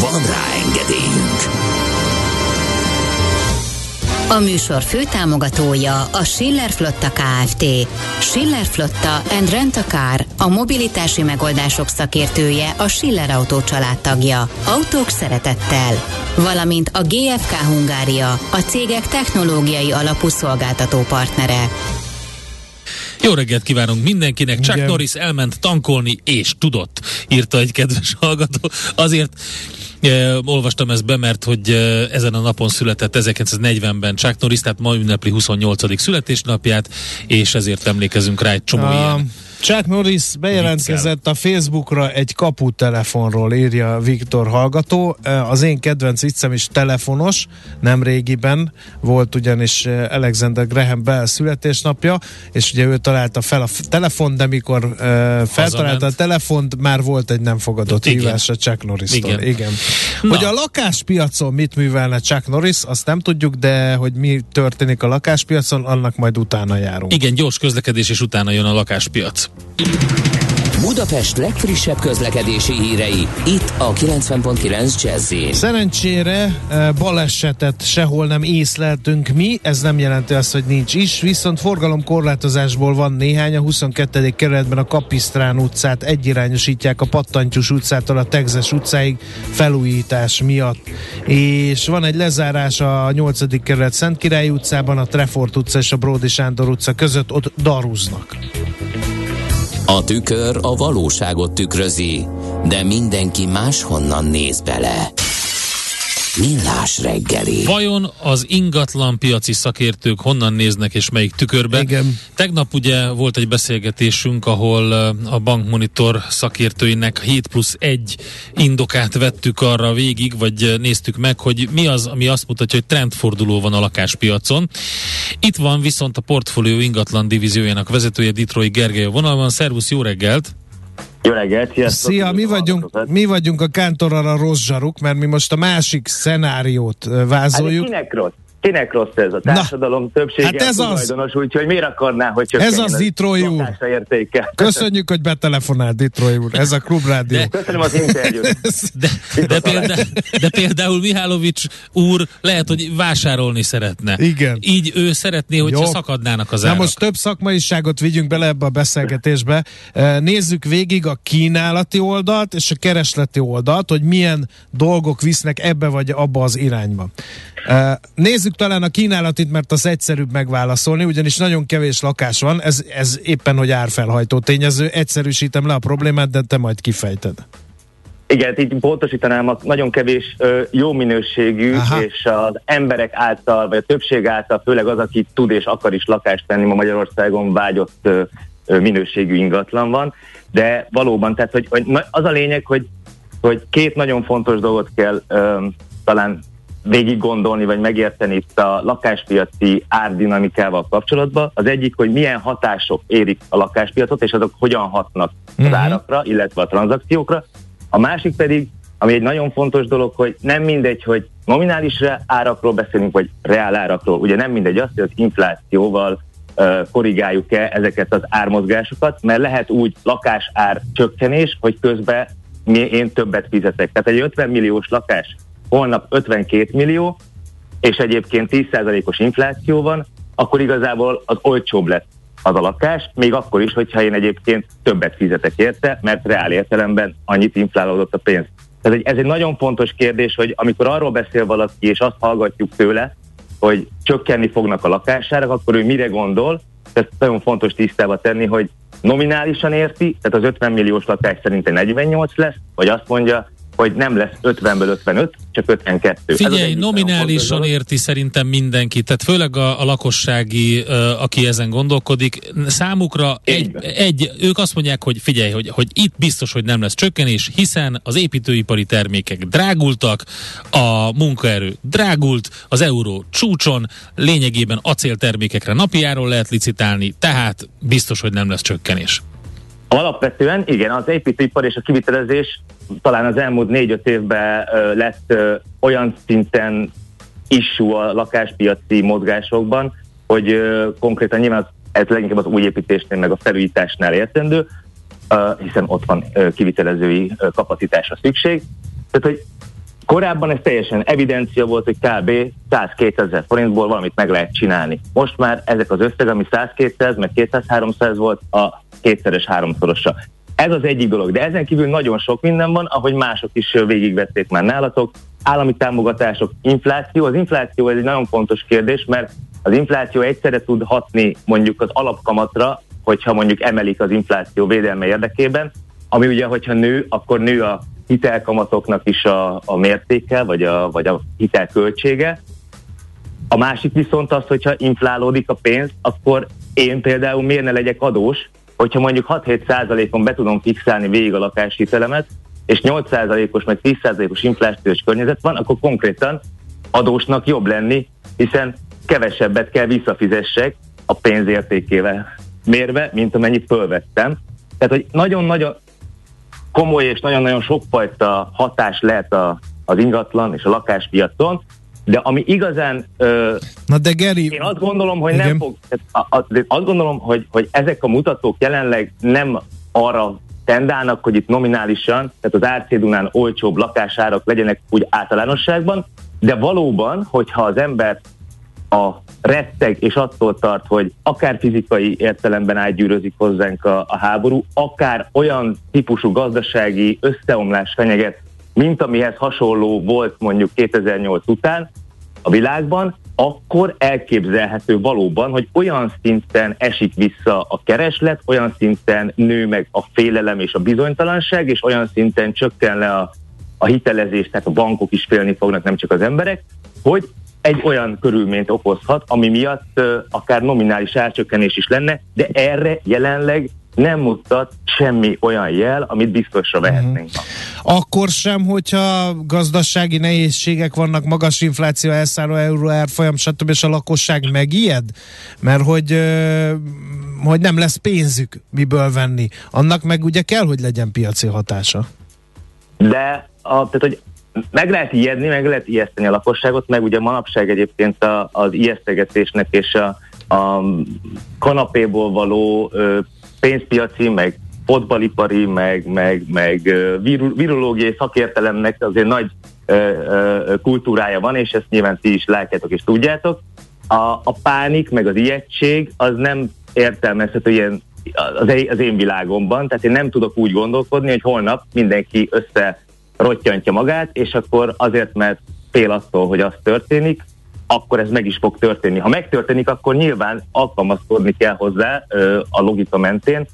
Van rá engedélyünk! A műsor főtámogatója a Schiller Flotta KFT. Schiller Flotta and Rent a Car, a mobilitási megoldások szakértője, a Schiller Autó családtagja. Autók szeretettel. Valamint a GFK Hungária, a cégek technológiai alapú szolgáltató partnere. Jó reggelt kívánunk mindenkinek. Chuck Igen. Norris elment tankolni, és tudott, írta egy kedves hallgató. Azért e, olvastam ezt be, mert hogy ezen a napon született 1940-ben Chuck Norris, tehát ma ünnepli 28. születésnapját, és ezért emlékezünk rá egy csomó A ilyen. Chuck Norris bejelentkezett a Facebookra egy kaputelefonról, írja Viktor hallgató. Az én kedvenc viccem is telefonos, nem régiben volt ugyanis Alexander Graham Bell születésnapja, és ugye ő találta fel a telefon, de mikor uh, feltalálta Hazament. a telefont, már volt egy nem fogadott Igen. hívás a Chuck Norris-tól. Igen. Igen. Na. Hogy a lakáspiacon mit művelne Chuck Norris, azt nem tudjuk, de hogy mi történik a lakáspiacon, annak majd utána járunk. Igen, gyors közlekedés, és utána jön a lakáspiac. Budapest legfrissebb közlekedési hírei, itt a 90.9 jazz Szerencsére eh, balesetet sehol nem észleltünk mi, ez nem jelenti azt, hogy nincs is, viszont forgalomkorlátozásból van néhány, a 22. kerületben a Kapisztrán utcát egyirányosítják a Pattantyus utcától a Tegzes utcáig felújítás miatt. És van egy lezárás a 8. kerület Szentkirály utcában, a Trefort utca és a Bródi Sándor utca között, ott darúznak. A tükör a valóságot tükrözi, de mindenki máshonnan néz bele. Millás reggeli. Vajon az ingatlan piaci szakértők honnan néznek és melyik tükörbe? Igen. Tegnap ugye volt egy beszélgetésünk, ahol uh, a bankmonitor szakértőinek 7 plusz 1 indokát vettük arra végig, vagy uh, néztük meg, hogy mi az, ami azt mutatja, hogy trendforduló van a lakáspiacon. Itt van viszont a portfólió ingatlan divíziójának vezetője Detroit Gergely a vonalban. Szervusz, jó reggelt! Jó reggelt, sziasztok! Szia, mi vagyunk, mi vagyunk a kántorral a rossz zsaruk, mert mi most a másik szenáriót ö, Hát vázoljuk. kinek rossz? Kinek rossz ez? A társadalom többsége hát ez az. tulajdonos, úgyhogy miért akarná, hogy csak Ez az Detroit úr. értéke? Köszönjük, hogy betelefonált Detroit úr. Ez a klubrádió. De- Köszönöm az interjút. De, de, példa, de például Mihálovics úr lehet, hogy vásárolni szeretne. Igen. Így ő szeretné, hogyha Jó. szakadnának az Na árak. most több szakmaiságot vigyünk bele ebbe a beszélgetésbe. Nézzük végig a kínálati oldalt és a keresleti oldalt, hogy milyen dolgok visznek ebbe vagy abba az irányba. Nézzük talán a kínálatit, mert az egyszerűbb megválaszolni, ugyanis nagyon kevés lakás van, ez, ez éppen, hogy árfelhajtó tényező. Egyszerűsítem le a problémát, de te majd kifejted. Igen, így pontosítanám, a nagyon kevés jó minőségű, Aha. és az emberek által, vagy a többség által, főleg az, aki tud és akar is lakást venni ma Magyarországon vágyott minőségű ingatlan van, de valóban, tehát hogy, hogy az a lényeg, hogy, hogy két nagyon fontos dolgot kell ö, talán végig gondolni, vagy megérteni itt a lakáspiaci árdinamikával kapcsolatban. Az egyik, hogy milyen hatások érik a lakáspiacot, és azok hogyan hatnak az Mhm. árakra, illetve a tranzakciókra. A másik pedig, ami egy nagyon fontos dolog, hogy nem mindegy, hogy nominális árakról beszélünk, vagy reál árakról. Ugye nem mindegy az, hogy az inflációval korrigáljuk-e ezeket az ármozgásokat, mert lehet úgy lakásár csökkenés, hogy közben én többet fizetek. Tehát egy 50 milliós lakás holnap 52 millió, és egyébként 10%-os infláció van, akkor igazából az olcsóbb lett az a lakás, még akkor is, hogyha én egyébként többet fizetek érte, mert reál értelemben annyit inflálódott a pénz. Tehát ez egy nagyon fontos kérdés, hogy amikor arról beszél valaki, és azt hallgatjuk tőle, hogy csökkenni fognak a lakásárak, akkor ő mire gondol, ezt nagyon fontos tisztába tenni, hogy nominálisan érti, tehát az 50 milliós lakás szerint 48 lesz, vagy azt mondja, hogy nem lesz 50-ből 55, csak 52. Figyelj, nominálisan érti szerintem mindenki, tehát főleg a, a lakossági, aki ezen gondolkodik, számukra egy, egy, ők azt mondják, hogy figyelj, hogy, hogy itt biztos, hogy nem lesz csökkenés, hiszen az építőipari termékek drágultak, a munkaerő drágult, az euró csúcson, lényegében acéltermékekre napiáról lehet licitálni, tehát biztos, hogy nem lesz csökkenés. Alapvetően igen, az építőipar és a kivitelezés talán az elmúlt négy-öt évben lett olyan szinten issú a lakáspiaci mozgásokban, hogy konkrétan nyilván ez leginkább az új építésnél, meg a felújításnál értendő, hiszen ott van kivitelezői kapacitásra szükség. Tehát, hogy korábban ez teljesen evidencia volt, hogy kb. 100-200 ezer forintból valamit meg lehet csinálni. Most már ezek az összeg, ami 100-200, meg 200-300 volt, a kétszeres, háromszorosa. Ez az egyik dolog, de ezen kívül nagyon sok minden van, ahogy mások is végigvették már nálatok. Állami támogatások, infláció. Az infláció ez egy nagyon fontos kérdés, mert az infláció egyszerre tud hatni mondjuk az alapkamatra, hogyha mondjuk emelik az infláció védelme érdekében, ami ugye, hogyha nő, akkor nő a hitelkamatoknak is a, a mértéke, vagy a, vagy a hitelköltsége. A másik viszont az, hogyha inflálódik a pénz, akkor én például miért ne legyek adós, hogyha mondjuk 6-7 százalékon be tudom fixálni végig a lakáshitelemet, és 8 százalékos meg 10 százalékos inflációs környezet van, akkor konkrétan adósnak jobb lenni, hiszen kevesebbet kell visszafizessek a pénzértékével mérve, mint amennyit fölvettem. Tehát, hogy nagyon-nagyon komoly és nagyon-nagyon sokfajta hatás lehet a, az ingatlan és a lakáspiacon, de ami igazán... Ö, Na de Geri... Én azt gondolom, hogy igen. nem fog... Azt gondolom, hogy, hogy ezek a mutatók jelenleg nem arra tendálnak, hogy itt nominálisan, tehát az árcédunán olcsóbb lakásárak legyenek úgy általánosságban, de valóban, hogyha az ember a retteg és attól tart, hogy akár fizikai értelemben átgyűrözik hozzánk a, a háború, akár olyan típusú gazdasági összeomlás fenyeget, mint amihez hasonló volt mondjuk 2008 után a világban, akkor elképzelhető valóban, hogy olyan szinten esik vissza a kereslet, olyan szinten nő meg a félelem és a bizonytalanság, és olyan szinten csökken le a, a hitelezés, tehát a bankok is félni fognak, nem csak az emberek, hogy egy olyan körülményt okozhat, ami miatt akár nominális árcsökkenés is lenne, de erre jelenleg nem mutat semmi olyan jel, amit biztosra vehetnénk. Uh-huh. Akkor sem, hogyha gazdasági nehézségek vannak, magas infláció, elszálló euró árfolyam, stb. és a lakosság megijed? Mert hogy, hogy nem lesz pénzük miből venni. Annak meg ugye kell, hogy legyen piaci hatása. De a, tehát, hogy meg lehet ijedni, meg lehet ijeszteni a lakosságot, meg ugye manapság egyébként a, az ijesztegetésnek és a, a kanapéból való ö, pénzpiaci, meg fotbalipari, meg, meg, meg virológiai szakértelemnek azért nagy ö, ö, kultúrája van, és ezt nyilván ti is látjátok és tudjátok. A, a pánik, meg az ijegység az nem értelmezhető ilyen az én világomban, tehát én nem tudok úgy gondolkodni, hogy holnap mindenki össze rottyantja magát, és akkor azért, mert fél attól, hogy az történik, akkor ez meg is fog történni. Ha megtörténik, akkor nyilván alkalmazkodni kell hozzá ö, a logika mentén,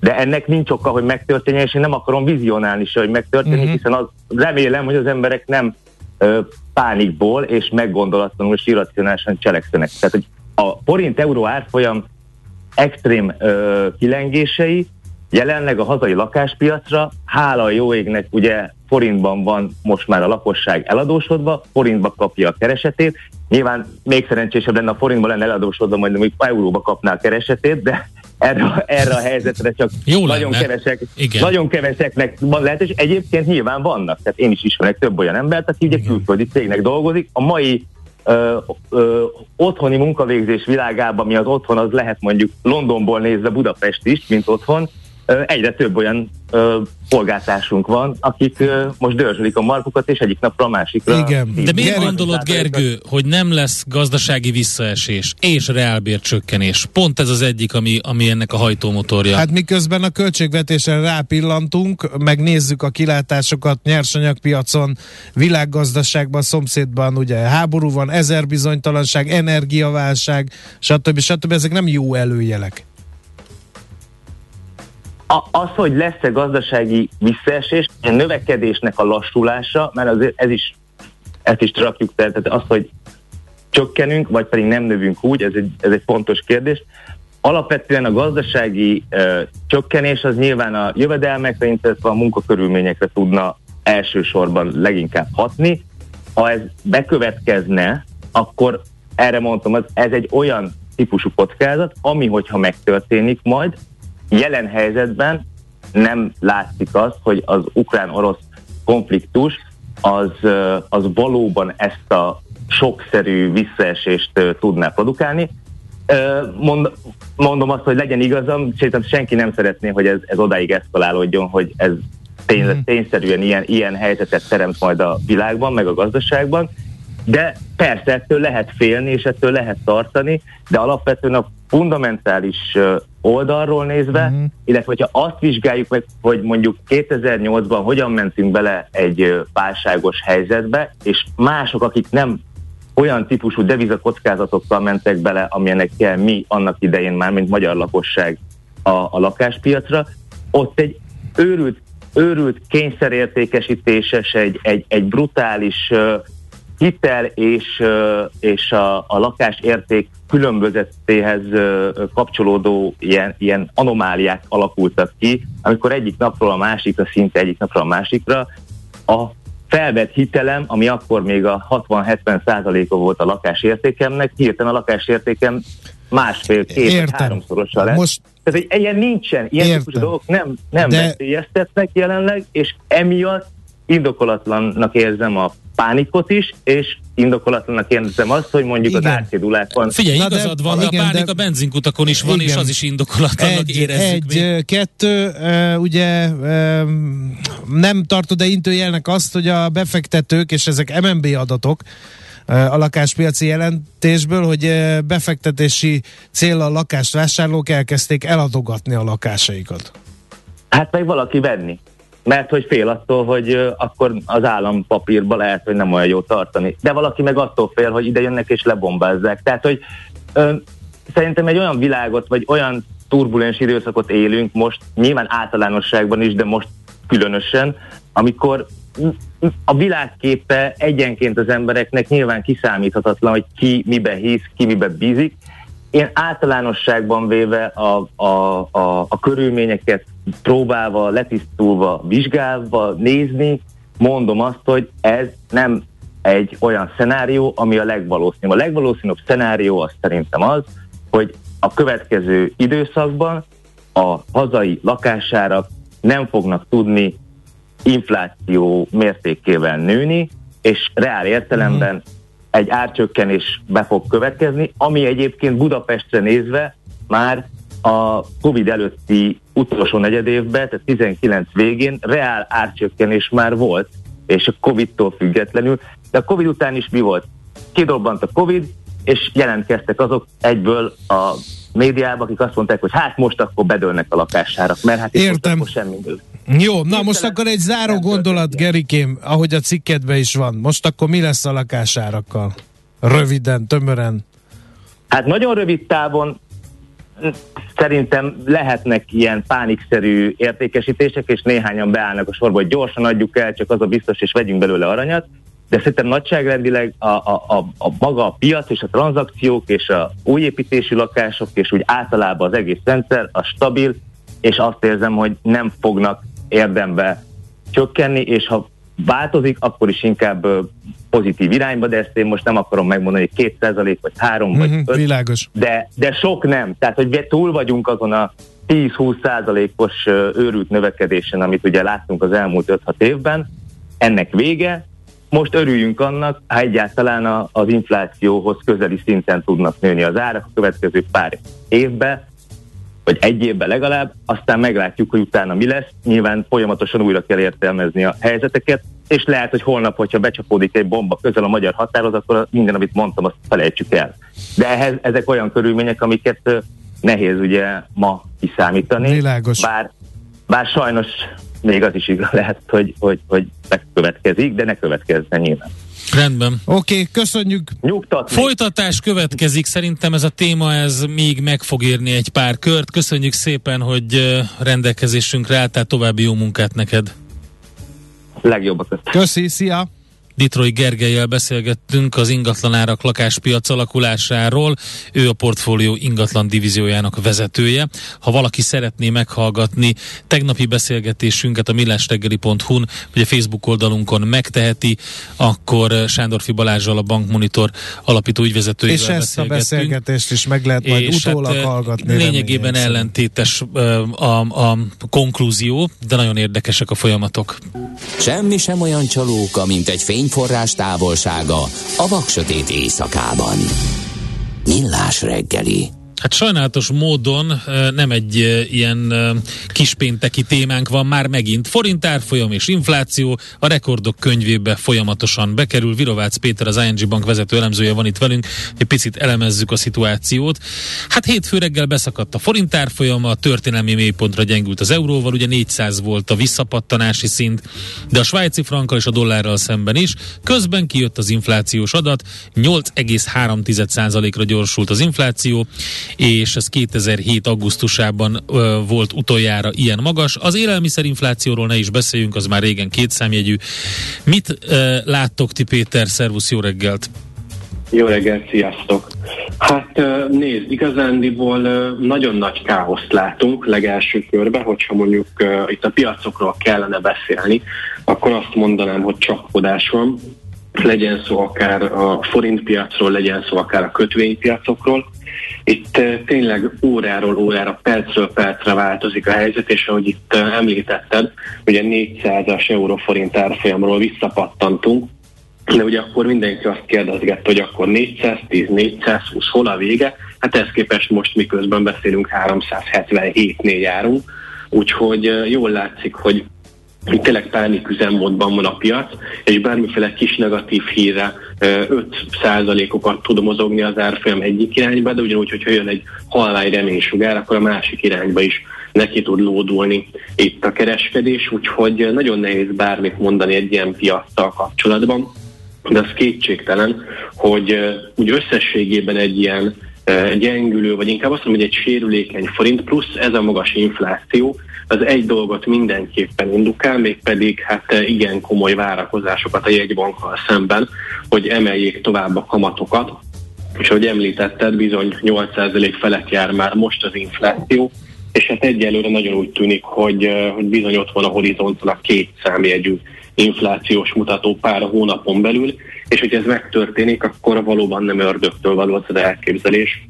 de ennek nincs oka, hogy megtörténjen, és én nem akarom vizionálni se, hogy megtörténik, uh-huh. hiszen az, remélem, hogy az emberek nem ö, pánikból és meggondolatlanul és irracionálisan cselekszenek. Tehát, hogy a forint-euró árfolyam extrém ö, kilengései jelenleg a hazai lakáspiacra, hála a jó égnek ugye forintban van most már a lakosság eladósodva, forintba kapja a keresetét. Nyilván még szerencsésebb lenne a forintban lenne eladósodva, majd még euróba kapná a keresetét, de erre, erre a helyzetre csak Jó nagyon, kevesek, Igen. nagyon keveseknek van lehet, és egyébként nyilván vannak. Tehát én is ismerek több olyan embert, aki ugye külföldi cégnek dolgozik. A mai ö, ö, otthoni munkavégzés világában, mi az otthon, az lehet mondjuk Londonból nézve Budapest is, mint otthon, egyre több olyan ö, polgártársunk van, akik ö, most dörzsölik a markukat, és egyik napra a másikra... Igen. De miért Gergő- gondolod, Gergő, hogy nem lesz gazdasági visszaesés és reálbércsökkenés? Pont ez az egyik, ami, ami ennek a hajtómotorja. Hát miközben a költségvetésen rápillantunk, megnézzük a kilátásokat nyersanyagpiacon, világgazdaságban, szomszédban ugye háború van, ezer bizonytalanság, energiaválság, stb. stb. Ezek nem jó előjelek. A, az, hogy lesz-e gazdasági visszaesés, a növekedésnek a lassulása, mert azért ez is, ezt is rakjuk fel, tehát az, hogy csökkenünk, vagy pedig nem növünk úgy, ez egy, ez egy fontos kérdés. Alapvetően a gazdasági ö, csökkenés az nyilván a jövedelmekre, illetve a munkakörülményekre tudna elsősorban leginkább hatni. Ha ez bekövetkezne, akkor erre mondtam, ez egy olyan típusú kockázat, ami, hogyha megtörténik majd, jelen helyzetben nem látszik az, hogy az ukrán-orosz konfliktus az, az valóban ezt a sokszerű visszaesést tudná produkálni. Mond, mondom azt, hogy legyen igazam, szerintem senki nem szeretné, hogy ez, ez odáig eszkalálódjon, hogy ez tény, tényszerűen ilyen, ilyen helyzetet teremt majd a világban, meg a gazdaságban, de persze ettől lehet félni, és ettől lehet tartani, de alapvetően a fundamentális oldalról nézve, uh-huh. illetve hogyha azt vizsgáljuk meg, hogy mondjuk 2008-ban hogyan mentünk bele egy válságos helyzetbe, és mások, akik nem olyan típusú devizakockázatokkal mentek bele, amilyenekkel mi annak idején már, mint magyar lakosság a, a lakáspiacra, ott egy őrült, őrült kényszerértékesítéses, egy, egy, egy brutális ö, hitel és, és a, a lakás érték különbözetéhez kapcsolódó ilyen, ilyen anomáliák alakultak ki, amikor egyik napról a másikra, szinte egyik napról a másikra a felvett hitelem, ami akkor még a 60-70 százaléka volt a lakásértékemnek, hirtelen a lakásértékem másfél, két, Értem. háromszorosa lett. Most Tehát egy ilyen nincsen, ilyen Értem. típusú dolgok nem, nem De... veszélyeztetnek jelenleg, és emiatt indokolatlannak érzem a pánikot is, és indokolatlannak érzem azt, hogy mondjuk Igen. az árcédulákon Figyelj, Na de- igazad van, igen, a pánik de- a benzinkutakon is van, és Igen. az is indokolatlannak egy, érezzük egy ö, kettő, ugye nem tartod-e intőjelnek azt, hogy a befektetők, és ezek MNB adatok, a lakáspiaci jelentésből, hogy befektetési célra a lakást vásárlók elkezdték eladogatni a lakásaikat. Hát meg valaki venni. Mert hogy fél attól, hogy akkor az állampapírba lehet, hogy nem olyan jó tartani. De valaki meg attól fél, hogy ide jönnek és lebombázzák. Tehát, hogy ö, szerintem egy olyan világot, vagy olyan turbulens időszakot élünk most, nyilván általánosságban is, de most különösen, amikor a világképe egyenként az embereknek nyilván kiszámíthatatlan, hogy ki miben hisz, ki miben bízik. Én általánosságban véve a, a, a, a körülményeket próbálva, letisztulva, vizsgálva nézni, mondom azt, hogy ez nem egy olyan szenárió, ami a legvalószínűbb. A legvalószínűbb szenárió az szerintem az, hogy a következő időszakban a hazai lakásárak nem fognak tudni infláció mértékével nőni, és reál értelemben egy árcsökkenés be fog következni, ami egyébként Budapestre nézve már a Covid előtti utolsó negyedévben, tehát 19 végén reál árcsökkenés már volt, és a Covid-tól függetlenül, de a Covid után is mi volt? Kidobbant a Covid, és jelentkeztek azok egyből a médiában, akik azt mondták, hogy hát most akkor bedőlnek a lakásárak, mert hát itt most Értem. akkor semmi. Jó, na most akkor egy záró gondolat, Gerikém, ahogy a cikkedben is van. Most akkor mi lesz a lakásárakkal? Röviden, tömören. Hát nagyon rövid távon szerintem lehetnek ilyen pánikszerű értékesítések, és néhányan beállnak a sorba, hogy gyorsan adjuk el, csak az a biztos, és vegyünk belőle aranyat. De szerintem nagyságrendileg a, a, a, a maga a piac és a tranzakciók és a újépítésű lakások és úgy általában az egész rendszer a stabil, és azt érzem, hogy nem fognak érdembe csökkenni, és ha változik, akkor is inkább pozitív irányba, de ezt én most nem akarom megmondani, hogy 2% vagy 3 vagy Mhm, 5, világos. de, de sok nem. Tehát, hogy túl vagyunk azon a 10-20 százalékos őrült növekedésen, amit ugye láttunk az elmúlt 5-6 évben, ennek vége, most örüljünk annak, ha egyáltalán az inflációhoz közeli szinten tudnak nőni az árak a következő pár évben, vagy egy évben legalább, aztán meglátjuk, hogy utána mi lesz. Nyilván folyamatosan újra kell értelmezni a helyzeteket, és lehet, hogy holnap, hogyha becsapódik egy bomba közel a magyar határhoz, akkor minden, amit mondtam, azt felejtsük el. De ehhez, ezek olyan körülmények, amiket nehéz ugye ma kiszámítani. Világos. Bár, bár sajnos még az is igaz lehet, hogy, hogy, hogy megkövetkezik, de ne következzen nyilván. Rendben. Oké, okay, köszönjük. Nyugtatni. Folytatás következik, szerintem ez a téma ez még meg fog érni egy pár kört. Köszönjük szépen, hogy rendelkezésünkre álltál, további jó munkát neked. Legjobbakat. Köszi, szia! Detroit Gergelyel beszélgettünk az ingatlanárak lakáspiac alakulásáról. Ő a portfólió ingatlan divíziójának vezetője. Ha valaki szeretné meghallgatni tegnapi beszélgetésünket a millásreggeli.hu-n vagy a Facebook oldalunkon megteheti, akkor Sándorfi Balázsral a Bankmonitor alapító ügyvezetőjével És ezt a beszélgetést is meg lehet majd és utólag hát, hallgatni. Lényegében ellentétes a, a konklúzió, de nagyon érdekesek a folyamatok. Semmi sem olyan csalóka, mint egy fényforrás távolsága a vaksötét éjszakában. Millás reggeli. Hát sajnálatos módon nem egy ilyen kispénteki témánk van már megint. Forint árfolyam és infláció a rekordok könyvébe folyamatosan bekerül. Virovácz Péter, az ING Bank vezető elemzője van itt velünk. Egy picit elemezzük a szituációt. Hát hétfő reggel beszakadt a forint árfolyam, a történelmi mélypontra gyengült az euróval, ugye 400 volt a visszapattanási szint, de a svájci frankkal és a dollárral szemben is. Közben kijött az inflációs adat, 8,3%-ra gyorsult az infláció, és ez 2007. augusztusában ö, volt utoljára ilyen magas. Az élelmiszerinflációról ne is beszéljünk, az már régen kétszámjegyű. Mit ö, láttok ti, Péter? Szervusz, jó reggelt! Jó reggelt, sziasztok! Hát nézd, igazándiból nagyon nagy káoszt látunk legelső körben, hogyha mondjuk itt a piacokról kellene beszélni, akkor azt mondanám, hogy csapkodás van. Legyen szó akár a forintpiacról, legyen szó akár a kötvénypiacokról. Itt tényleg óráról órára, percről percre változik a helyzet, és ahogy itt említetted, ugye 400-as euróforint árfolyamról visszapattantunk, de ugye akkor mindenki azt kérdezgette, hogy akkor 410, 420, hol a vége? Hát ezt képest most miközben beszélünk 377-nél járunk, úgyhogy jól látszik, hogy tényleg pánik üzemmódban van a piac, és bármiféle kis negatív híre 5%-okat tud mozogni az árfolyam egyik irányba, de ugyanúgy, hogyha jön egy halvány reménysugár, akkor a másik irányba is neki tud lódulni itt a kereskedés, úgyhogy nagyon nehéz bármit mondani egy ilyen piactal kapcsolatban, de az kétségtelen, hogy úgy összességében egy ilyen gyengülő, vagy inkább azt mondom, hogy egy sérülékeny forint, plusz ez a magas infláció, az egy dolgot mindenképpen indukál, mégpedig hát igen komoly várakozásokat a jegybankkal szemben, hogy emeljék tovább a kamatokat, és ahogy említetted, bizony 8% felett jár már most az infláció, és hát egyelőre nagyon úgy tűnik, hogy, hogy bizony ott van a horizonton a két számjegyű inflációs mutató pár hónapon belül, és hogy ez megtörténik, akkor valóban nem ördögtől való az elképzelés,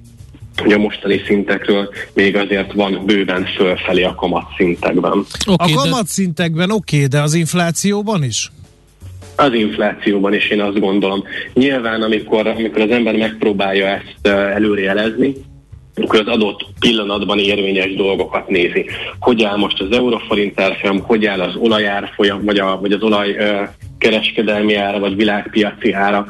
hogy a mostani szintekről még azért van bőven fölfelé a kamatszintekben. Okay, a kamatszintekben oké, okay, de az inflációban is? Az inflációban is én azt gondolom. Nyilván, amikor, amikor az ember megpróbálja ezt előrejelezni, akkor az adott pillanatban érvényes dolgokat nézi. Hogy áll most az euróforint árfolyam, hogy áll az olajárfolyam, vagy, a, vagy az olaj kereskedelmi ára, vagy világpiaci ára,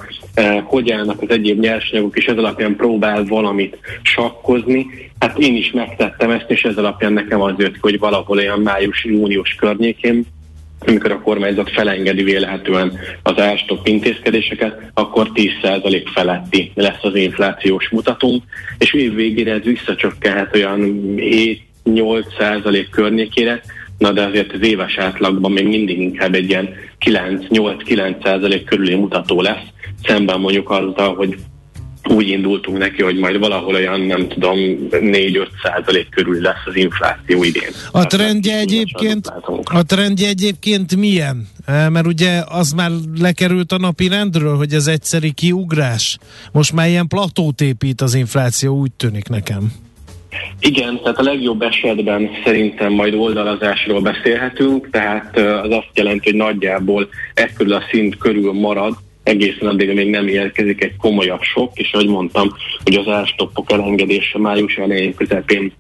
hogy állnak az egyéb nyersanyagok, és ez alapján próbál valamit sakkozni. Hát én is megtettem ezt, és ez alapján nekem az jött, hogy valahol olyan május-június környékén amikor a kormányzat felengedi vélhetően az árstop intézkedéseket, akkor 10% feletti lesz az inflációs mutatónk, és év végére ez visszacsökkenhet olyan 7-8% környékére, na de azért az éves átlagban még mindig inkább egy ilyen 9-8-9% körüli mutató lesz, szemben mondjuk azzal, hogy úgy indultunk neki, hogy majd valahol olyan, nem tudom, 4-5 százalék körül lesz az infláció idén. A trendje egyébként, a trendje egyébként milyen? E, mert ugye az már lekerült a napi rendről, hogy ez egyszeri kiugrás. Most már ilyen platót épít az infláció, úgy tűnik nekem. Igen, tehát a legjobb esetben szerintem majd oldalazásról beszélhetünk, tehát az azt jelenti, hogy nagyjából ekkörül a szint körül marad, egészen addig még nem érkezik egy komolyabb sok, és ahogy mondtam, hogy az árstoppok elengedése május elején közepén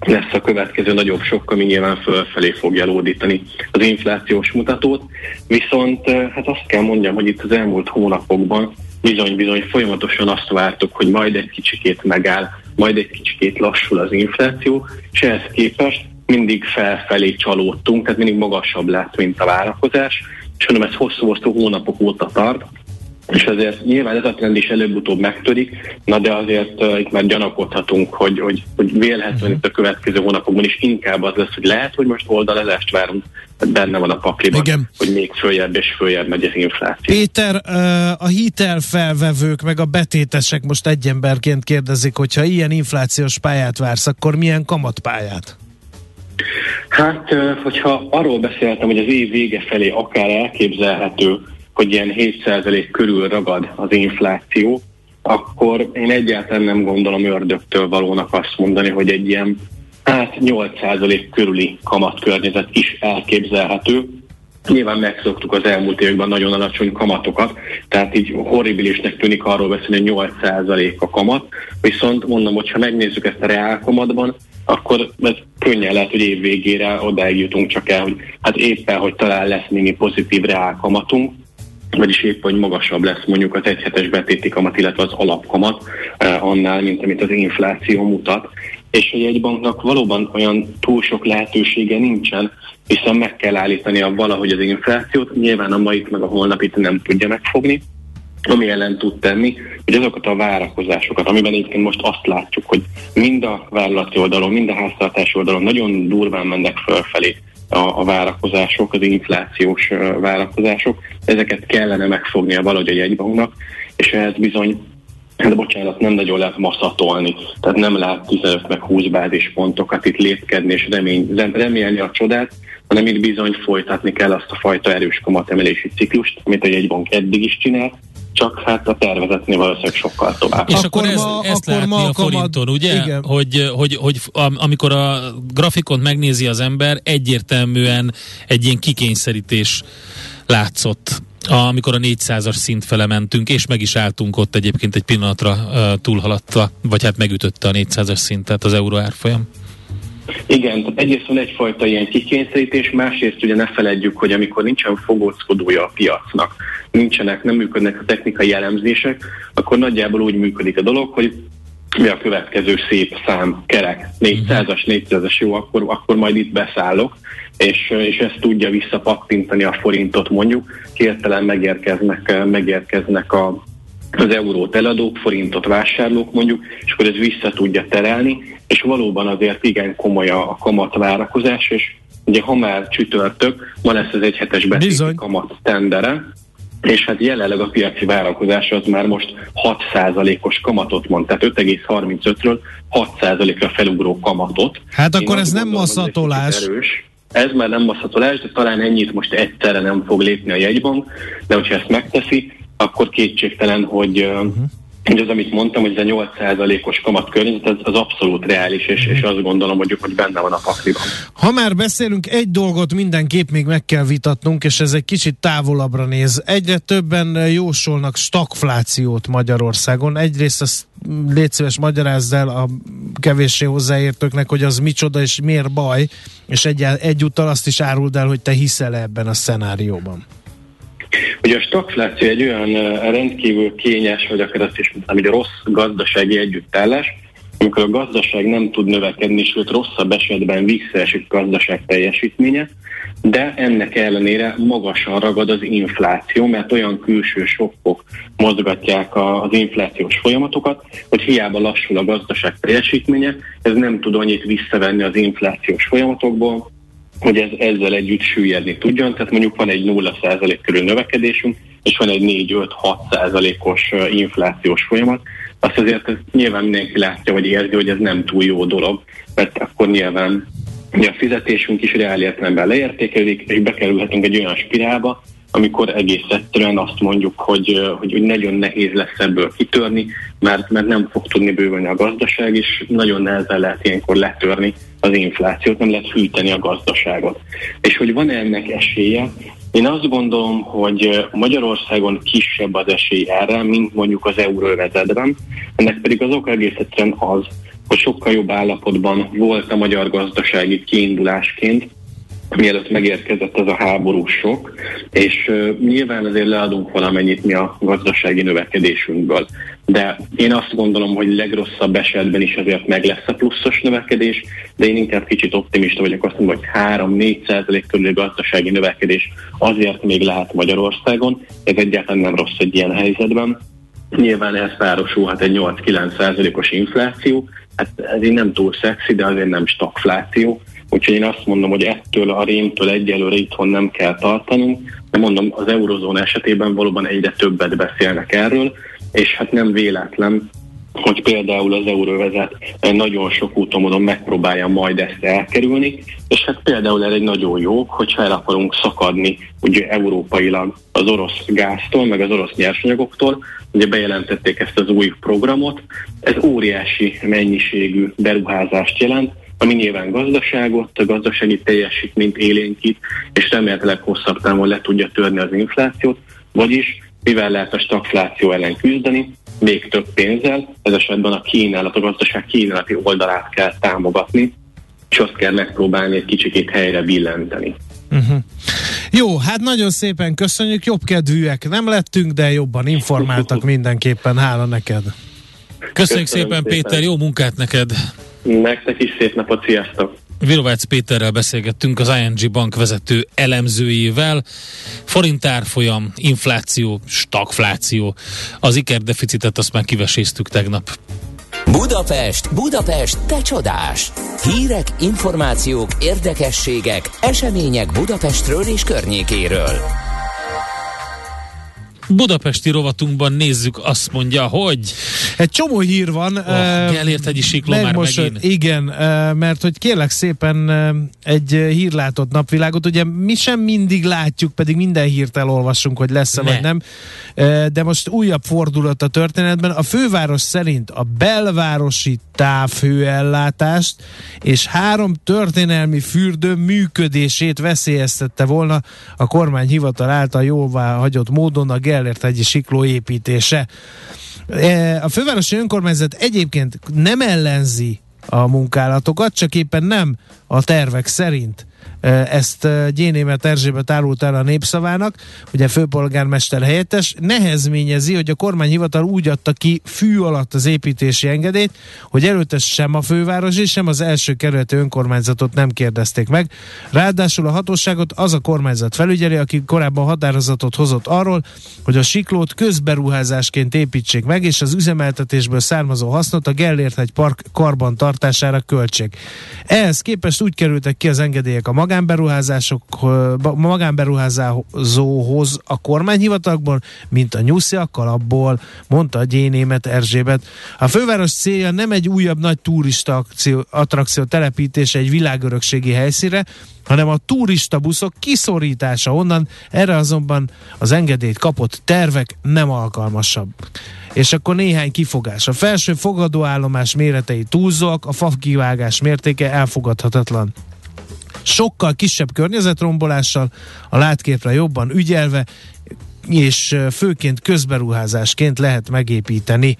lesz a következő nagyobb sok, ami nyilván fölfelé fogja lódítani az inflációs mutatót. Viszont hát azt kell mondjam, hogy itt az elmúlt hónapokban bizony-bizony folyamatosan azt vártuk, hogy majd egy kicsikét megáll, majd egy kicsikét lassul az infláció, és ehhez képest mindig felfelé csalódtunk, tehát mindig magasabb lett, mint a várakozás, és mondom, ez hosszú-hosszú hónapok óta tart, és azért nyilván ez a trend is előbb-utóbb megtörik, na de azért uh, itt már gyanakodhatunk, hogy, hogy, hogy vélhetően itt a következő hónapokban is inkább az lesz, hogy lehet, hogy most oldalezást várunk, benne van a pakliban, Igen. hogy még följebb és följebb megy az infláció. Péter, a hitelfelvevők meg a betétesek most egy emberként kérdezik, hogyha ilyen inflációs pályát vársz, akkor milyen kamatpályát? Hát, hogyha arról beszéltem, hogy az év vége felé akár elképzelhető, hogy ilyen 7% körül ragad az infláció, akkor én egyáltalán nem gondolom ördögtől valónak azt mondani, hogy egy ilyen hát 8% körüli kamatkörnyezet is elképzelhető. Nyilván megszoktuk az elmúlt években nagyon alacsony kamatokat, tehát így horribilisnek tűnik arról beszélni, hogy 8% a kamat, viszont mondom, hogy ha megnézzük ezt a reál kamatban, akkor ez könnyen lehet, hogy év végére odáig jutunk csak el, hogy hát éppen, hogy talán lesz némi pozitív reál kamatunk, vagyis épp, hogy magasabb lesz mondjuk az egyhetes betéti kamat, illetve az alapkamat eh, annál, mint amit az infláció mutat. És hogy egy banknak valóban olyan túl sok lehetősége nincsen, hiszen meg kell állítania valahogy az inflációt, nyilván a mait meg a holnapit nem tudja megfogni, ami ellen tud tenni, hogy azokat a várakozásokat, amiben egyébként most azt látjuk, hogy mind a vállalati oldalon, mind a háztartási oldalon nagyon durván mennek fölfelé a, a várakozások, az inflációs várakozások, ezeket kellene megfognia valahogy a jegybanknak, és ehhez bizony Hát bocsánat, nem nagyon lehet maszatolni, tehát nem lehet 15 meg 20 bázis pontokat itt lépkedni és remény, remélni a csodát, hanem itt bizony folytatni kell azt a fajta erős kamatemelési ciklust, amit a jegybank eddig is csinált, csak hát a tervezetnél valószínűleg sokkal tovább. És akkor, akkor ez, ma, ezt akkor látni ma a forinton, ugye? Igen. Hogy, hogy, hogy amikor a grafikont megnézi az ember, egyértelműen egy ilyen kikényszerítés látszott amikor a 400-as szint fele mentünk, és meg is álltunk ott egyébként egy pillanatra uh, túlhaladta, vagy hát megütötte a 400-as szintet az euró árfolyam. Igen, egyrészt van egyfajta ilyen kikényszerítés, másrészt ugye ne feledjük, hogy amikor nincsen fogózkodója a piacnak, nincsenek, nem működnek a technikai elemzések, akkor nagyjából úgy működik a dolog, hogy mi a következő szép szám, kerek, 400-as, 400-as jó, akkor, akkor majd itt beszállok, és, és ezt tudja visszapattintani a forintot mondjuk, hirtelen megérkeznek, megérkeznek a, az eurót eladók, forintot vásárlók mondjuk, és akkor ez vissza tudja terelni, és valóban azért igen komoly a kamat várakozás, és ugye ha már csütörtök, ma lesz az egy hetes betéti kamat tendere, és hát jelenleg a piaci várakozás az már most 6%-os kamatot mond, tehát 5,35-ről 6%-ra felugró kamatot. Hát Én akkor ez nem masszatolás. Erős. Ez már nem masszatolás, de talán ennyit most egyszerre nem fog lépni a jegybank, de hogyha ezt megteszi, akkor kétségtelen, hogy uh-huh az, amit mondtam, hogy ez a 8%-os kamatkörnyezet, az, az abszolút reális, és, és azt gondolom, hogy, hogy benne van a pakliban. Ha már beszélünk, egy dolgot mindenképp még meg kell vitatnunk, és ez egy kicsit távolabbra néz. Egyre többen jósolnak stagflációt Magyarországon. Egyrészt azt légy szíves magyarázd el a kevéssé hozzáértőknek, hogy az micsoda és miért baj, és egy, egyúttal azt is áruld el, hogy te hiszel ebben a szenárióban. Ugye a stagfláció egy olyan rendkívül kényes, vagy akár azt is mondtam, hogy rossz gazdasági együttállás, amikor a gazdaság nem tud növekedni, sőt rosszabb esetben visszaesik a gazdaság teljesítménye, de ennek ellenére magasan ragad az infláció, mert olyan külső sokkok mozgatják az inflációs folyamatokat, hogy hiába lassul a gazdaság teljesítménye, ez nem tud annyit visszavenni az inflációs folyamatokból, hogy ez ezzel együtt süllyedni tudjon. Tehát mondjuk van egy 0% körül növekedésünk, és van egy 4-5-6%-os inflációs folyamat, azt azért nyilván mindenki látja, vagy érzi, hogy ez nem túl jó dolog, mert akkor nyilván a fizetésünk is reál értelemben leértékelődik, és bekerülhetünk egy olyan spirálba, amikor egész egyszerűen azt mondjuk, hogy, hogy, hogy nagyon nehéz lesz ebből kitörni, mert, mert nem fog tudni bővülni a gazdaság, és nagyon nehezen lehet ilyenkor letörni az inflációt, nem lehet hűteni a gazdaságot. És hogy van -e ennek esélye? Én azt gondolom, hogy Magyarországon kisebb az esély erre, mint mondjuk az euróvezetben. Ennek pedig az oka egész egyszerűen az, hogy sokkal jobb állapotban volt a magyar gazdasági kiindulásként, mielőtt megérkezett ez a háborús sok, és uh, nyilván azért leadunk valamennyit mi a gazdasági növekedésünkből. De én azt gondolom, hogy legrosszabb esetben is azért meg lesz a pluszos növekedés, de én inkább kicsit optimista vagyok, azt mondom, hogy 3-4 százalék körüli gazdasági növekedés azért még lehet Magyarországon, ez egyáltalán nem rossz egy ilyen helyzetben. Nyilván ehhez párosulhat egy 8-9 százalékos infláció, hát ez így nem túl szexi, de azért nem stagfláció, Úgyhogy én azt mondom, hogy ettől a rémtől egyelőre itthon nem kell tartanunk, de mondom, az eurozón esetében valóban egyre többet beszélnek erről, és hát nem véletlen, hogy például az euróvezet nagyon sok úton megpróbálja majd ezt elkerülni, és hát például ez egy nagyon jó, hogyha el akarunk szakadni ugye európailag az orosz gáztól, meg az orosz nyersanyagoktól, ugye bejelentették ezt az új programot, ez óriási mennyiségű beruházást jelent, ami nyilván gazdaságot, a gazdasági teljesítményt élénkít, és remélhetőleg hosszabb távon le tudja törni az inflációt, vagyis mivel lehet a stagfláció ellen küzdeni, még több pénzzel, ez esetben a kínálat, a gazdaság kínálati oldalát kell támogatni, és azt kell megpróbálni egy kicsikét helyre billenteni. Uh-huh. Jó, hát nagyon szépen köszönjük, jobb kedvűek nem lettünk, de jobban informáltak mindenképpen, hála neked. Köszönjük Köszönöm szépen, szépen, Péter, jó munkát neked! Nektek is szép napot, sziasztok! Virovácz Péterrel beszélgettünk az ING bank vezető elemzőjével. Forint árfolyam, infláció, stagfláció. Az ikerdeficitet azt már kiveséztük tegnap. Budapest, Budapest, te csodás! Hírek, információk, érdekességek, események Budapestről és környékéről. Budapesti rovatunkban nézzük, azt mondja, hogy... Egy csomó hír van. Oh, Gellért egy sikló már most, megint. Igen, mert hogy kérlek szépen egy hírlátott napvilágot, ugye mi sem mindig látjuk, pedig minden hírt elolvassunk, hogy lesz-e ne. vagy nem, de most újabb fordulat a történetben. A főváros szerint a belvárosi távhőellátást és három történelmi fürdő működését veszélyeztette volna a kormányhivatal által jóvá hagyott módon a Gellért egy sikló építése. E, a fővárosi önkormányzat egyébként nem ellenzi a munkálatokat, csak éppen nem a tervek szerint ezt Gyénémet Erzsébet árult el a népszavának, ugye főpolgármester helyettes, nehezményezi, hogy a kormányhivatal úgy adta ki fű alatt az építési engedélyt, hogy előtte sem a főváros és sem az első kerületi önkormányzatot nem kérdezték meg. Ráadásul a hatóságot az a kormányzat felügyeli, aki korábban határozatot hozott arról, hogy a siklót közberuházásként építsék meg, és az üzemeltetésből származó hasznot a Gellért egy park karban tartására költség. Ehhez képest úgy kerültek ki az engedélyek a magánberuházások, magánberuházóhoz a kormányhivatalokból, mint a nyusziak kalapból, mondta a Gyénémet Erzsébet. A főváros célja nem egy újabb nagy turista akció, attrakció telepítése egy világörökségi helyszíre, hanem a turista buszok kiszorítása onnan, erre azonban az engedélyt kapott tervek nem alkalmasabb. És akkor néhány kifogás. A felső fogadóállomás méretei túlzóak, a fakivágás mértéke elfogadhatatlan sokkal kisebb környezetrombolással, a látképre jobban ügyelve, és főként közberuházásként lehet megépíteni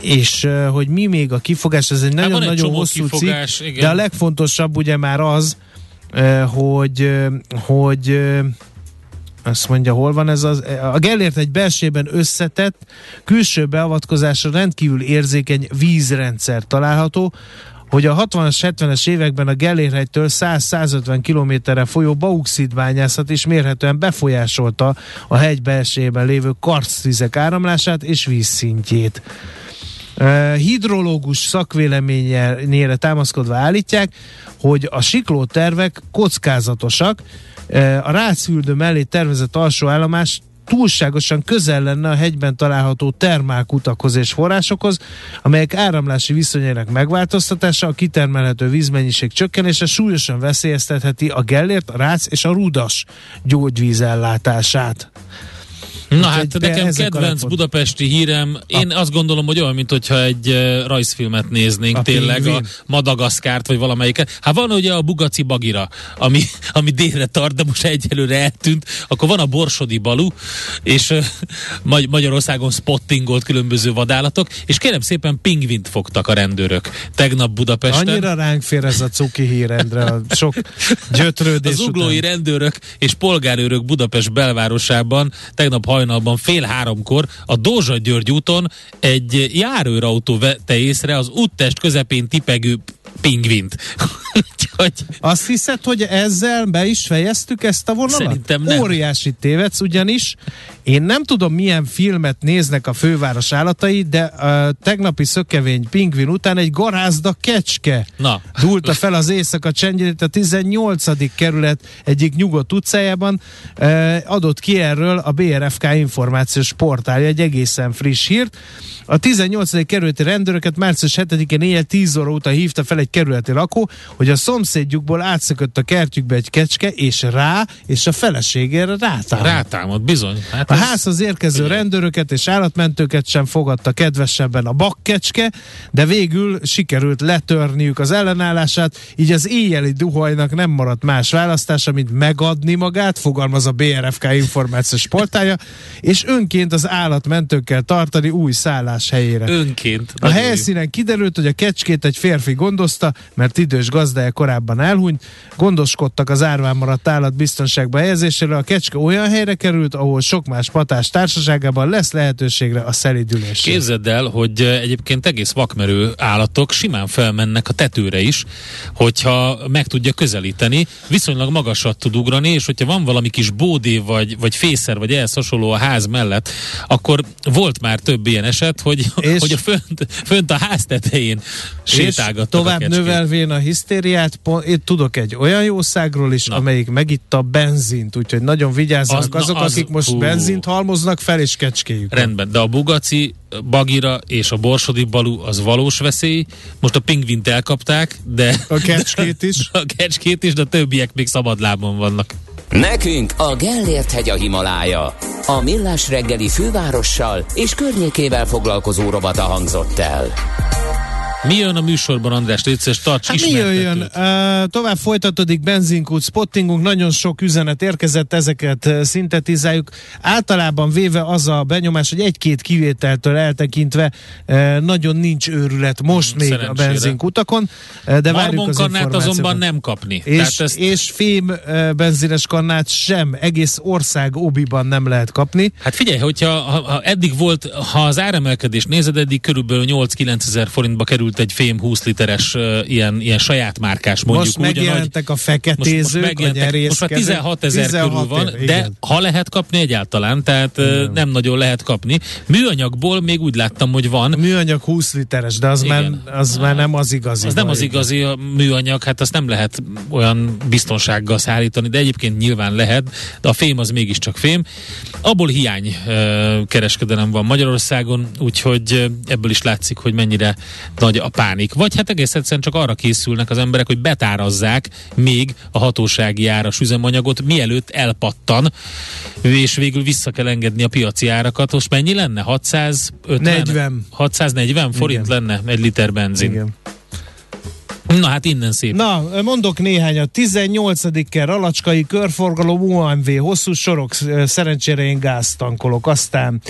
és hogy mi még a kifogás, ez egy hát nagyon-nagyon hosszú kifogás, cikk, igen. de a legfontosabb ugye már az, hogy, hogy azt mondja, hol van ez az? A Gellért egy belsőben összetett, külső beavatkozásra rendkívül érzékeny vízrendszer található, hogy a 60-as, 70-es években a Gellérhegytől 100-150 kilométerre folyó bauxitbányászat is mérhetően befolyásolta a hegy belsejében lévő karszvizek áramlását és vízszintjét. Uh, hidrológus szakvéleményére támaszkodva állítják, hogy a siklótervek kockázatosak. Uh, a rácfüldő mellé tervezett alsó állomás túlságosan közel lenne a hegyben található termálkutakhoz és forrásokhoz, amelyek áramlási viszonyainak megváltoztatása, a kitermelhető vízmennyiség csökkenése súlyosan veszélyeztetheti a Gellért, a Rác és a Rudas gyógyvízellátását. Na hát nekem kedvenc budapesti hírem, én azt gondolom, hogy olyan, mint hogyha egy uh, rajzfilmet néznénk a tényleg, pingvin. a Madagaszkárt, vagy valamelyiket. Hát van ugye a Bugaci Bagira, ami, ami délre tart, de most egyelőre eltűnt. Akkor van a Borsodi Balu, és uh, Magyarországon spottingolt különböző vadállatok, és kérem szépen pingvint fogtak a rendőrök tegnap Budapesten. Annyira ránk fér ez a cuki hírendre, a sok gyötrődés Az uglói után. rendőrök és polgárőrök Budapest belvárosában tegnap hajnalban fél háromkor a Dózsa György úton egy járőrautó vette észre az úttest közepén tipegő pingvint. Úgyhogy... Azt hiszed, hogy ezzel be is fejeztük ezt a vonalat? Szerintem nem. Óriási tévedsz, ugyanis én nem tudom, milyen filmet néznek a főváros állatai, de a tegnapi szökevény pingvin után egy garázda kecske Na. dúlta fel az éjszaka csendjét a 18. kerület egyik nyugodt utcájában. Adott ki erről a BRFK információs portálja egy egészen friss hírt. A 18. kerületi rendőröket március 7-én éjjel 10 óra óta hívta fel egy kerületi lakó, hogy a szomszédjukból átszökött a kertjükbe egy kecske, és rá, és a feleségére rátámad. Rátámad, bizony. Hát a ez... házhoz érkező ugye. rendőröket és állatmentőket sem fogadta kedvesebben a bakkecske, de végül sikerült letörniük az ellenállását, így az éjjeli duhajnak nem maradt más választása, mint megadni magát, fogalmaz a BRFK információs portálja, és önként az állatmentőkkel tartani új szállás helyére. Önként. A helyszínen kiderült, hogy a kecskét egy férfi gondozta, mert idős gazdája korábban elhunyt, gondoskodtak az árván maradt állat biztonságba helyezésére, a kecske olyan helyre került, ahol sok más patás társaságában lesz lehetőségre a szelidülésre. Képzeld el, hogy egyébként egész vakmerő állatok simán felmennek a tetőre is, hogyha meg tudja közelíteni, viszonylag magasat tud ugrani, és hogyha van valami kis bódé, vagy, vagy fészer, vagy ehhez hasonló a ház mellett, akkor volt már több ilyen eset, hogy, és hogy a fönt, fönt a ház tetején sétálgattak tovább a növelvén a hisztériát, én tudok egy olyan jószágról is, Na. amelyik megitta a benzint, úgyhogy nagyon vigyázzanak az, azok, az, akik most hú. benzint halmoznak fel, és kecskéjük. Rendben, de a Bugaci Bagira és a Borsodi Balú az valós veszély. Most a pingvint elkapták, de... A kecskét is. a kecskét is, de a többiek még szabadlábon vannak. Nekünk a Gellért hegy a Himalája. A Millás reggeli fővárossal és környékével foglalkozó robata hangzott el. Mi jön a műsorban, András? Létszés, tarts hát mi jöjjön? Uh, tovább folytatódik benzinkút spottingunk, nagyon sok üzenet érkezett, ezeket uh, szintetizáljuk. Általában véve az a benyomás, hogy egy-két kivételtől eltekintve uh, nagyon nincs őrület most hmm, még Szerencsére. a benzinkutakon, uh, de várjuk az kannát azonban nem kapni. És, ezt... és fém uh, benzines kannát sem, egész ország obiban nem lehet kapni. Hát figyelj, hogyha ha, ha eddig volt, ha az áremelkedés nézed, eddig körülbelül 8-9 ezer forintba kerül került egy fém 20 literes ilyen, ilyen saját márkás mondjuk. Most megjelentek úgy, a feketézők, most, most, a most már 16 ezer körül van, év, de igen. ha lehet kapni egyáltalán, tehát uh, nem nagyon lehet kapni. Műanyagból még úgy láttam, hogy van. A műanyag 20 literes, de az, már, az már nem az igazi. Az nem az igazi a műanyag, hát azt nem lehet olyan biztonsággal szállítani, de egyébként nyilván lehet, de a fém az mégiscsak fém. Abból hiány kereskedelem van Magyarországon, úgyhogy ebből is látszik, hogy mennyire nagy a pánik. Vagy hát egész egyszerűen csak arra készülnek az emberek, hogy betárazzák még a hatósági áras üzemanyagot, mielőtt elpattan, és végül vissza kell engedni a piaci árakat. Most mennyi lenne? 650? 40. 640 forint Igen. lenne egy liter benzin. Igen. Na hát innen szép. Na, mondok. A 18. ker Alacskai körforgalom UMV, hosszú sorok, szerencsére én gáztankolok. Aztán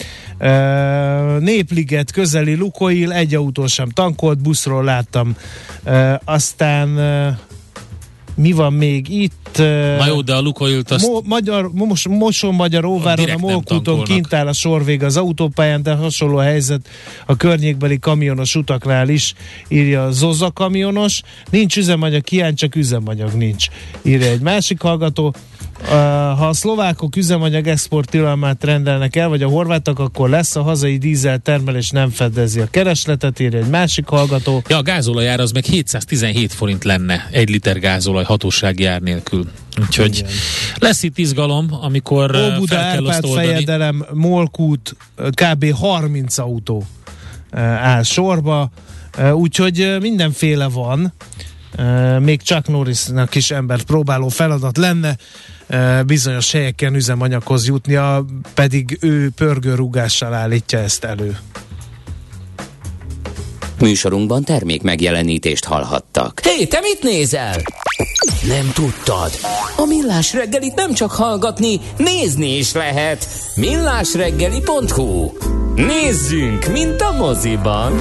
uh, Népliget közeli Lukoil, egy autó sem tankolt, buszról láttam. Uh, aztán uh, mi van még itt? Na jó, de a Lukoilt azt... Mo- magyar, mos, Moson Magyar Óváron, a Molkúton kint áll a sorvég az autópályán, de hasonló helyzet a környékbeli kamionos utaknál is, írja a Zoza kamionos. Nincs üzemanyag hiány, csak üzemanyag nincs, írja egy másik hallgató. Ha a szlovákok üzemanyag export tilalmát rendelnek el, vagy a horvátok, akkor lesz a hazai dízel termelés nem fedezi a keresletet, írja egy másik hallgató. Ja, a gázolajár az meg 717 forint lenne egy liter gázolaj hatósági ár nélkül. Úgyhogy Igen. lesz itt izgalom, amikor Óbuda, fel kell Árpád, fejedelem, Molkút, kb. 30 autó áll sorba, úgyhogy mindenféle van. Még Chuck Norrisnak is embert próbáló feladat lenne bizonyos helyeken üzemanyaghoz jutnia, pedig ő pörgőrúgással állítja ezt elő. Műsorunkban termék megjelenítést hallhattak. Hé, hey, te mit nézel? Nem tudtad? A Millás reggelit nem csak hallgatni, nézni is lehet. Millásreggeli.hu Nézzünk, mint a moziban!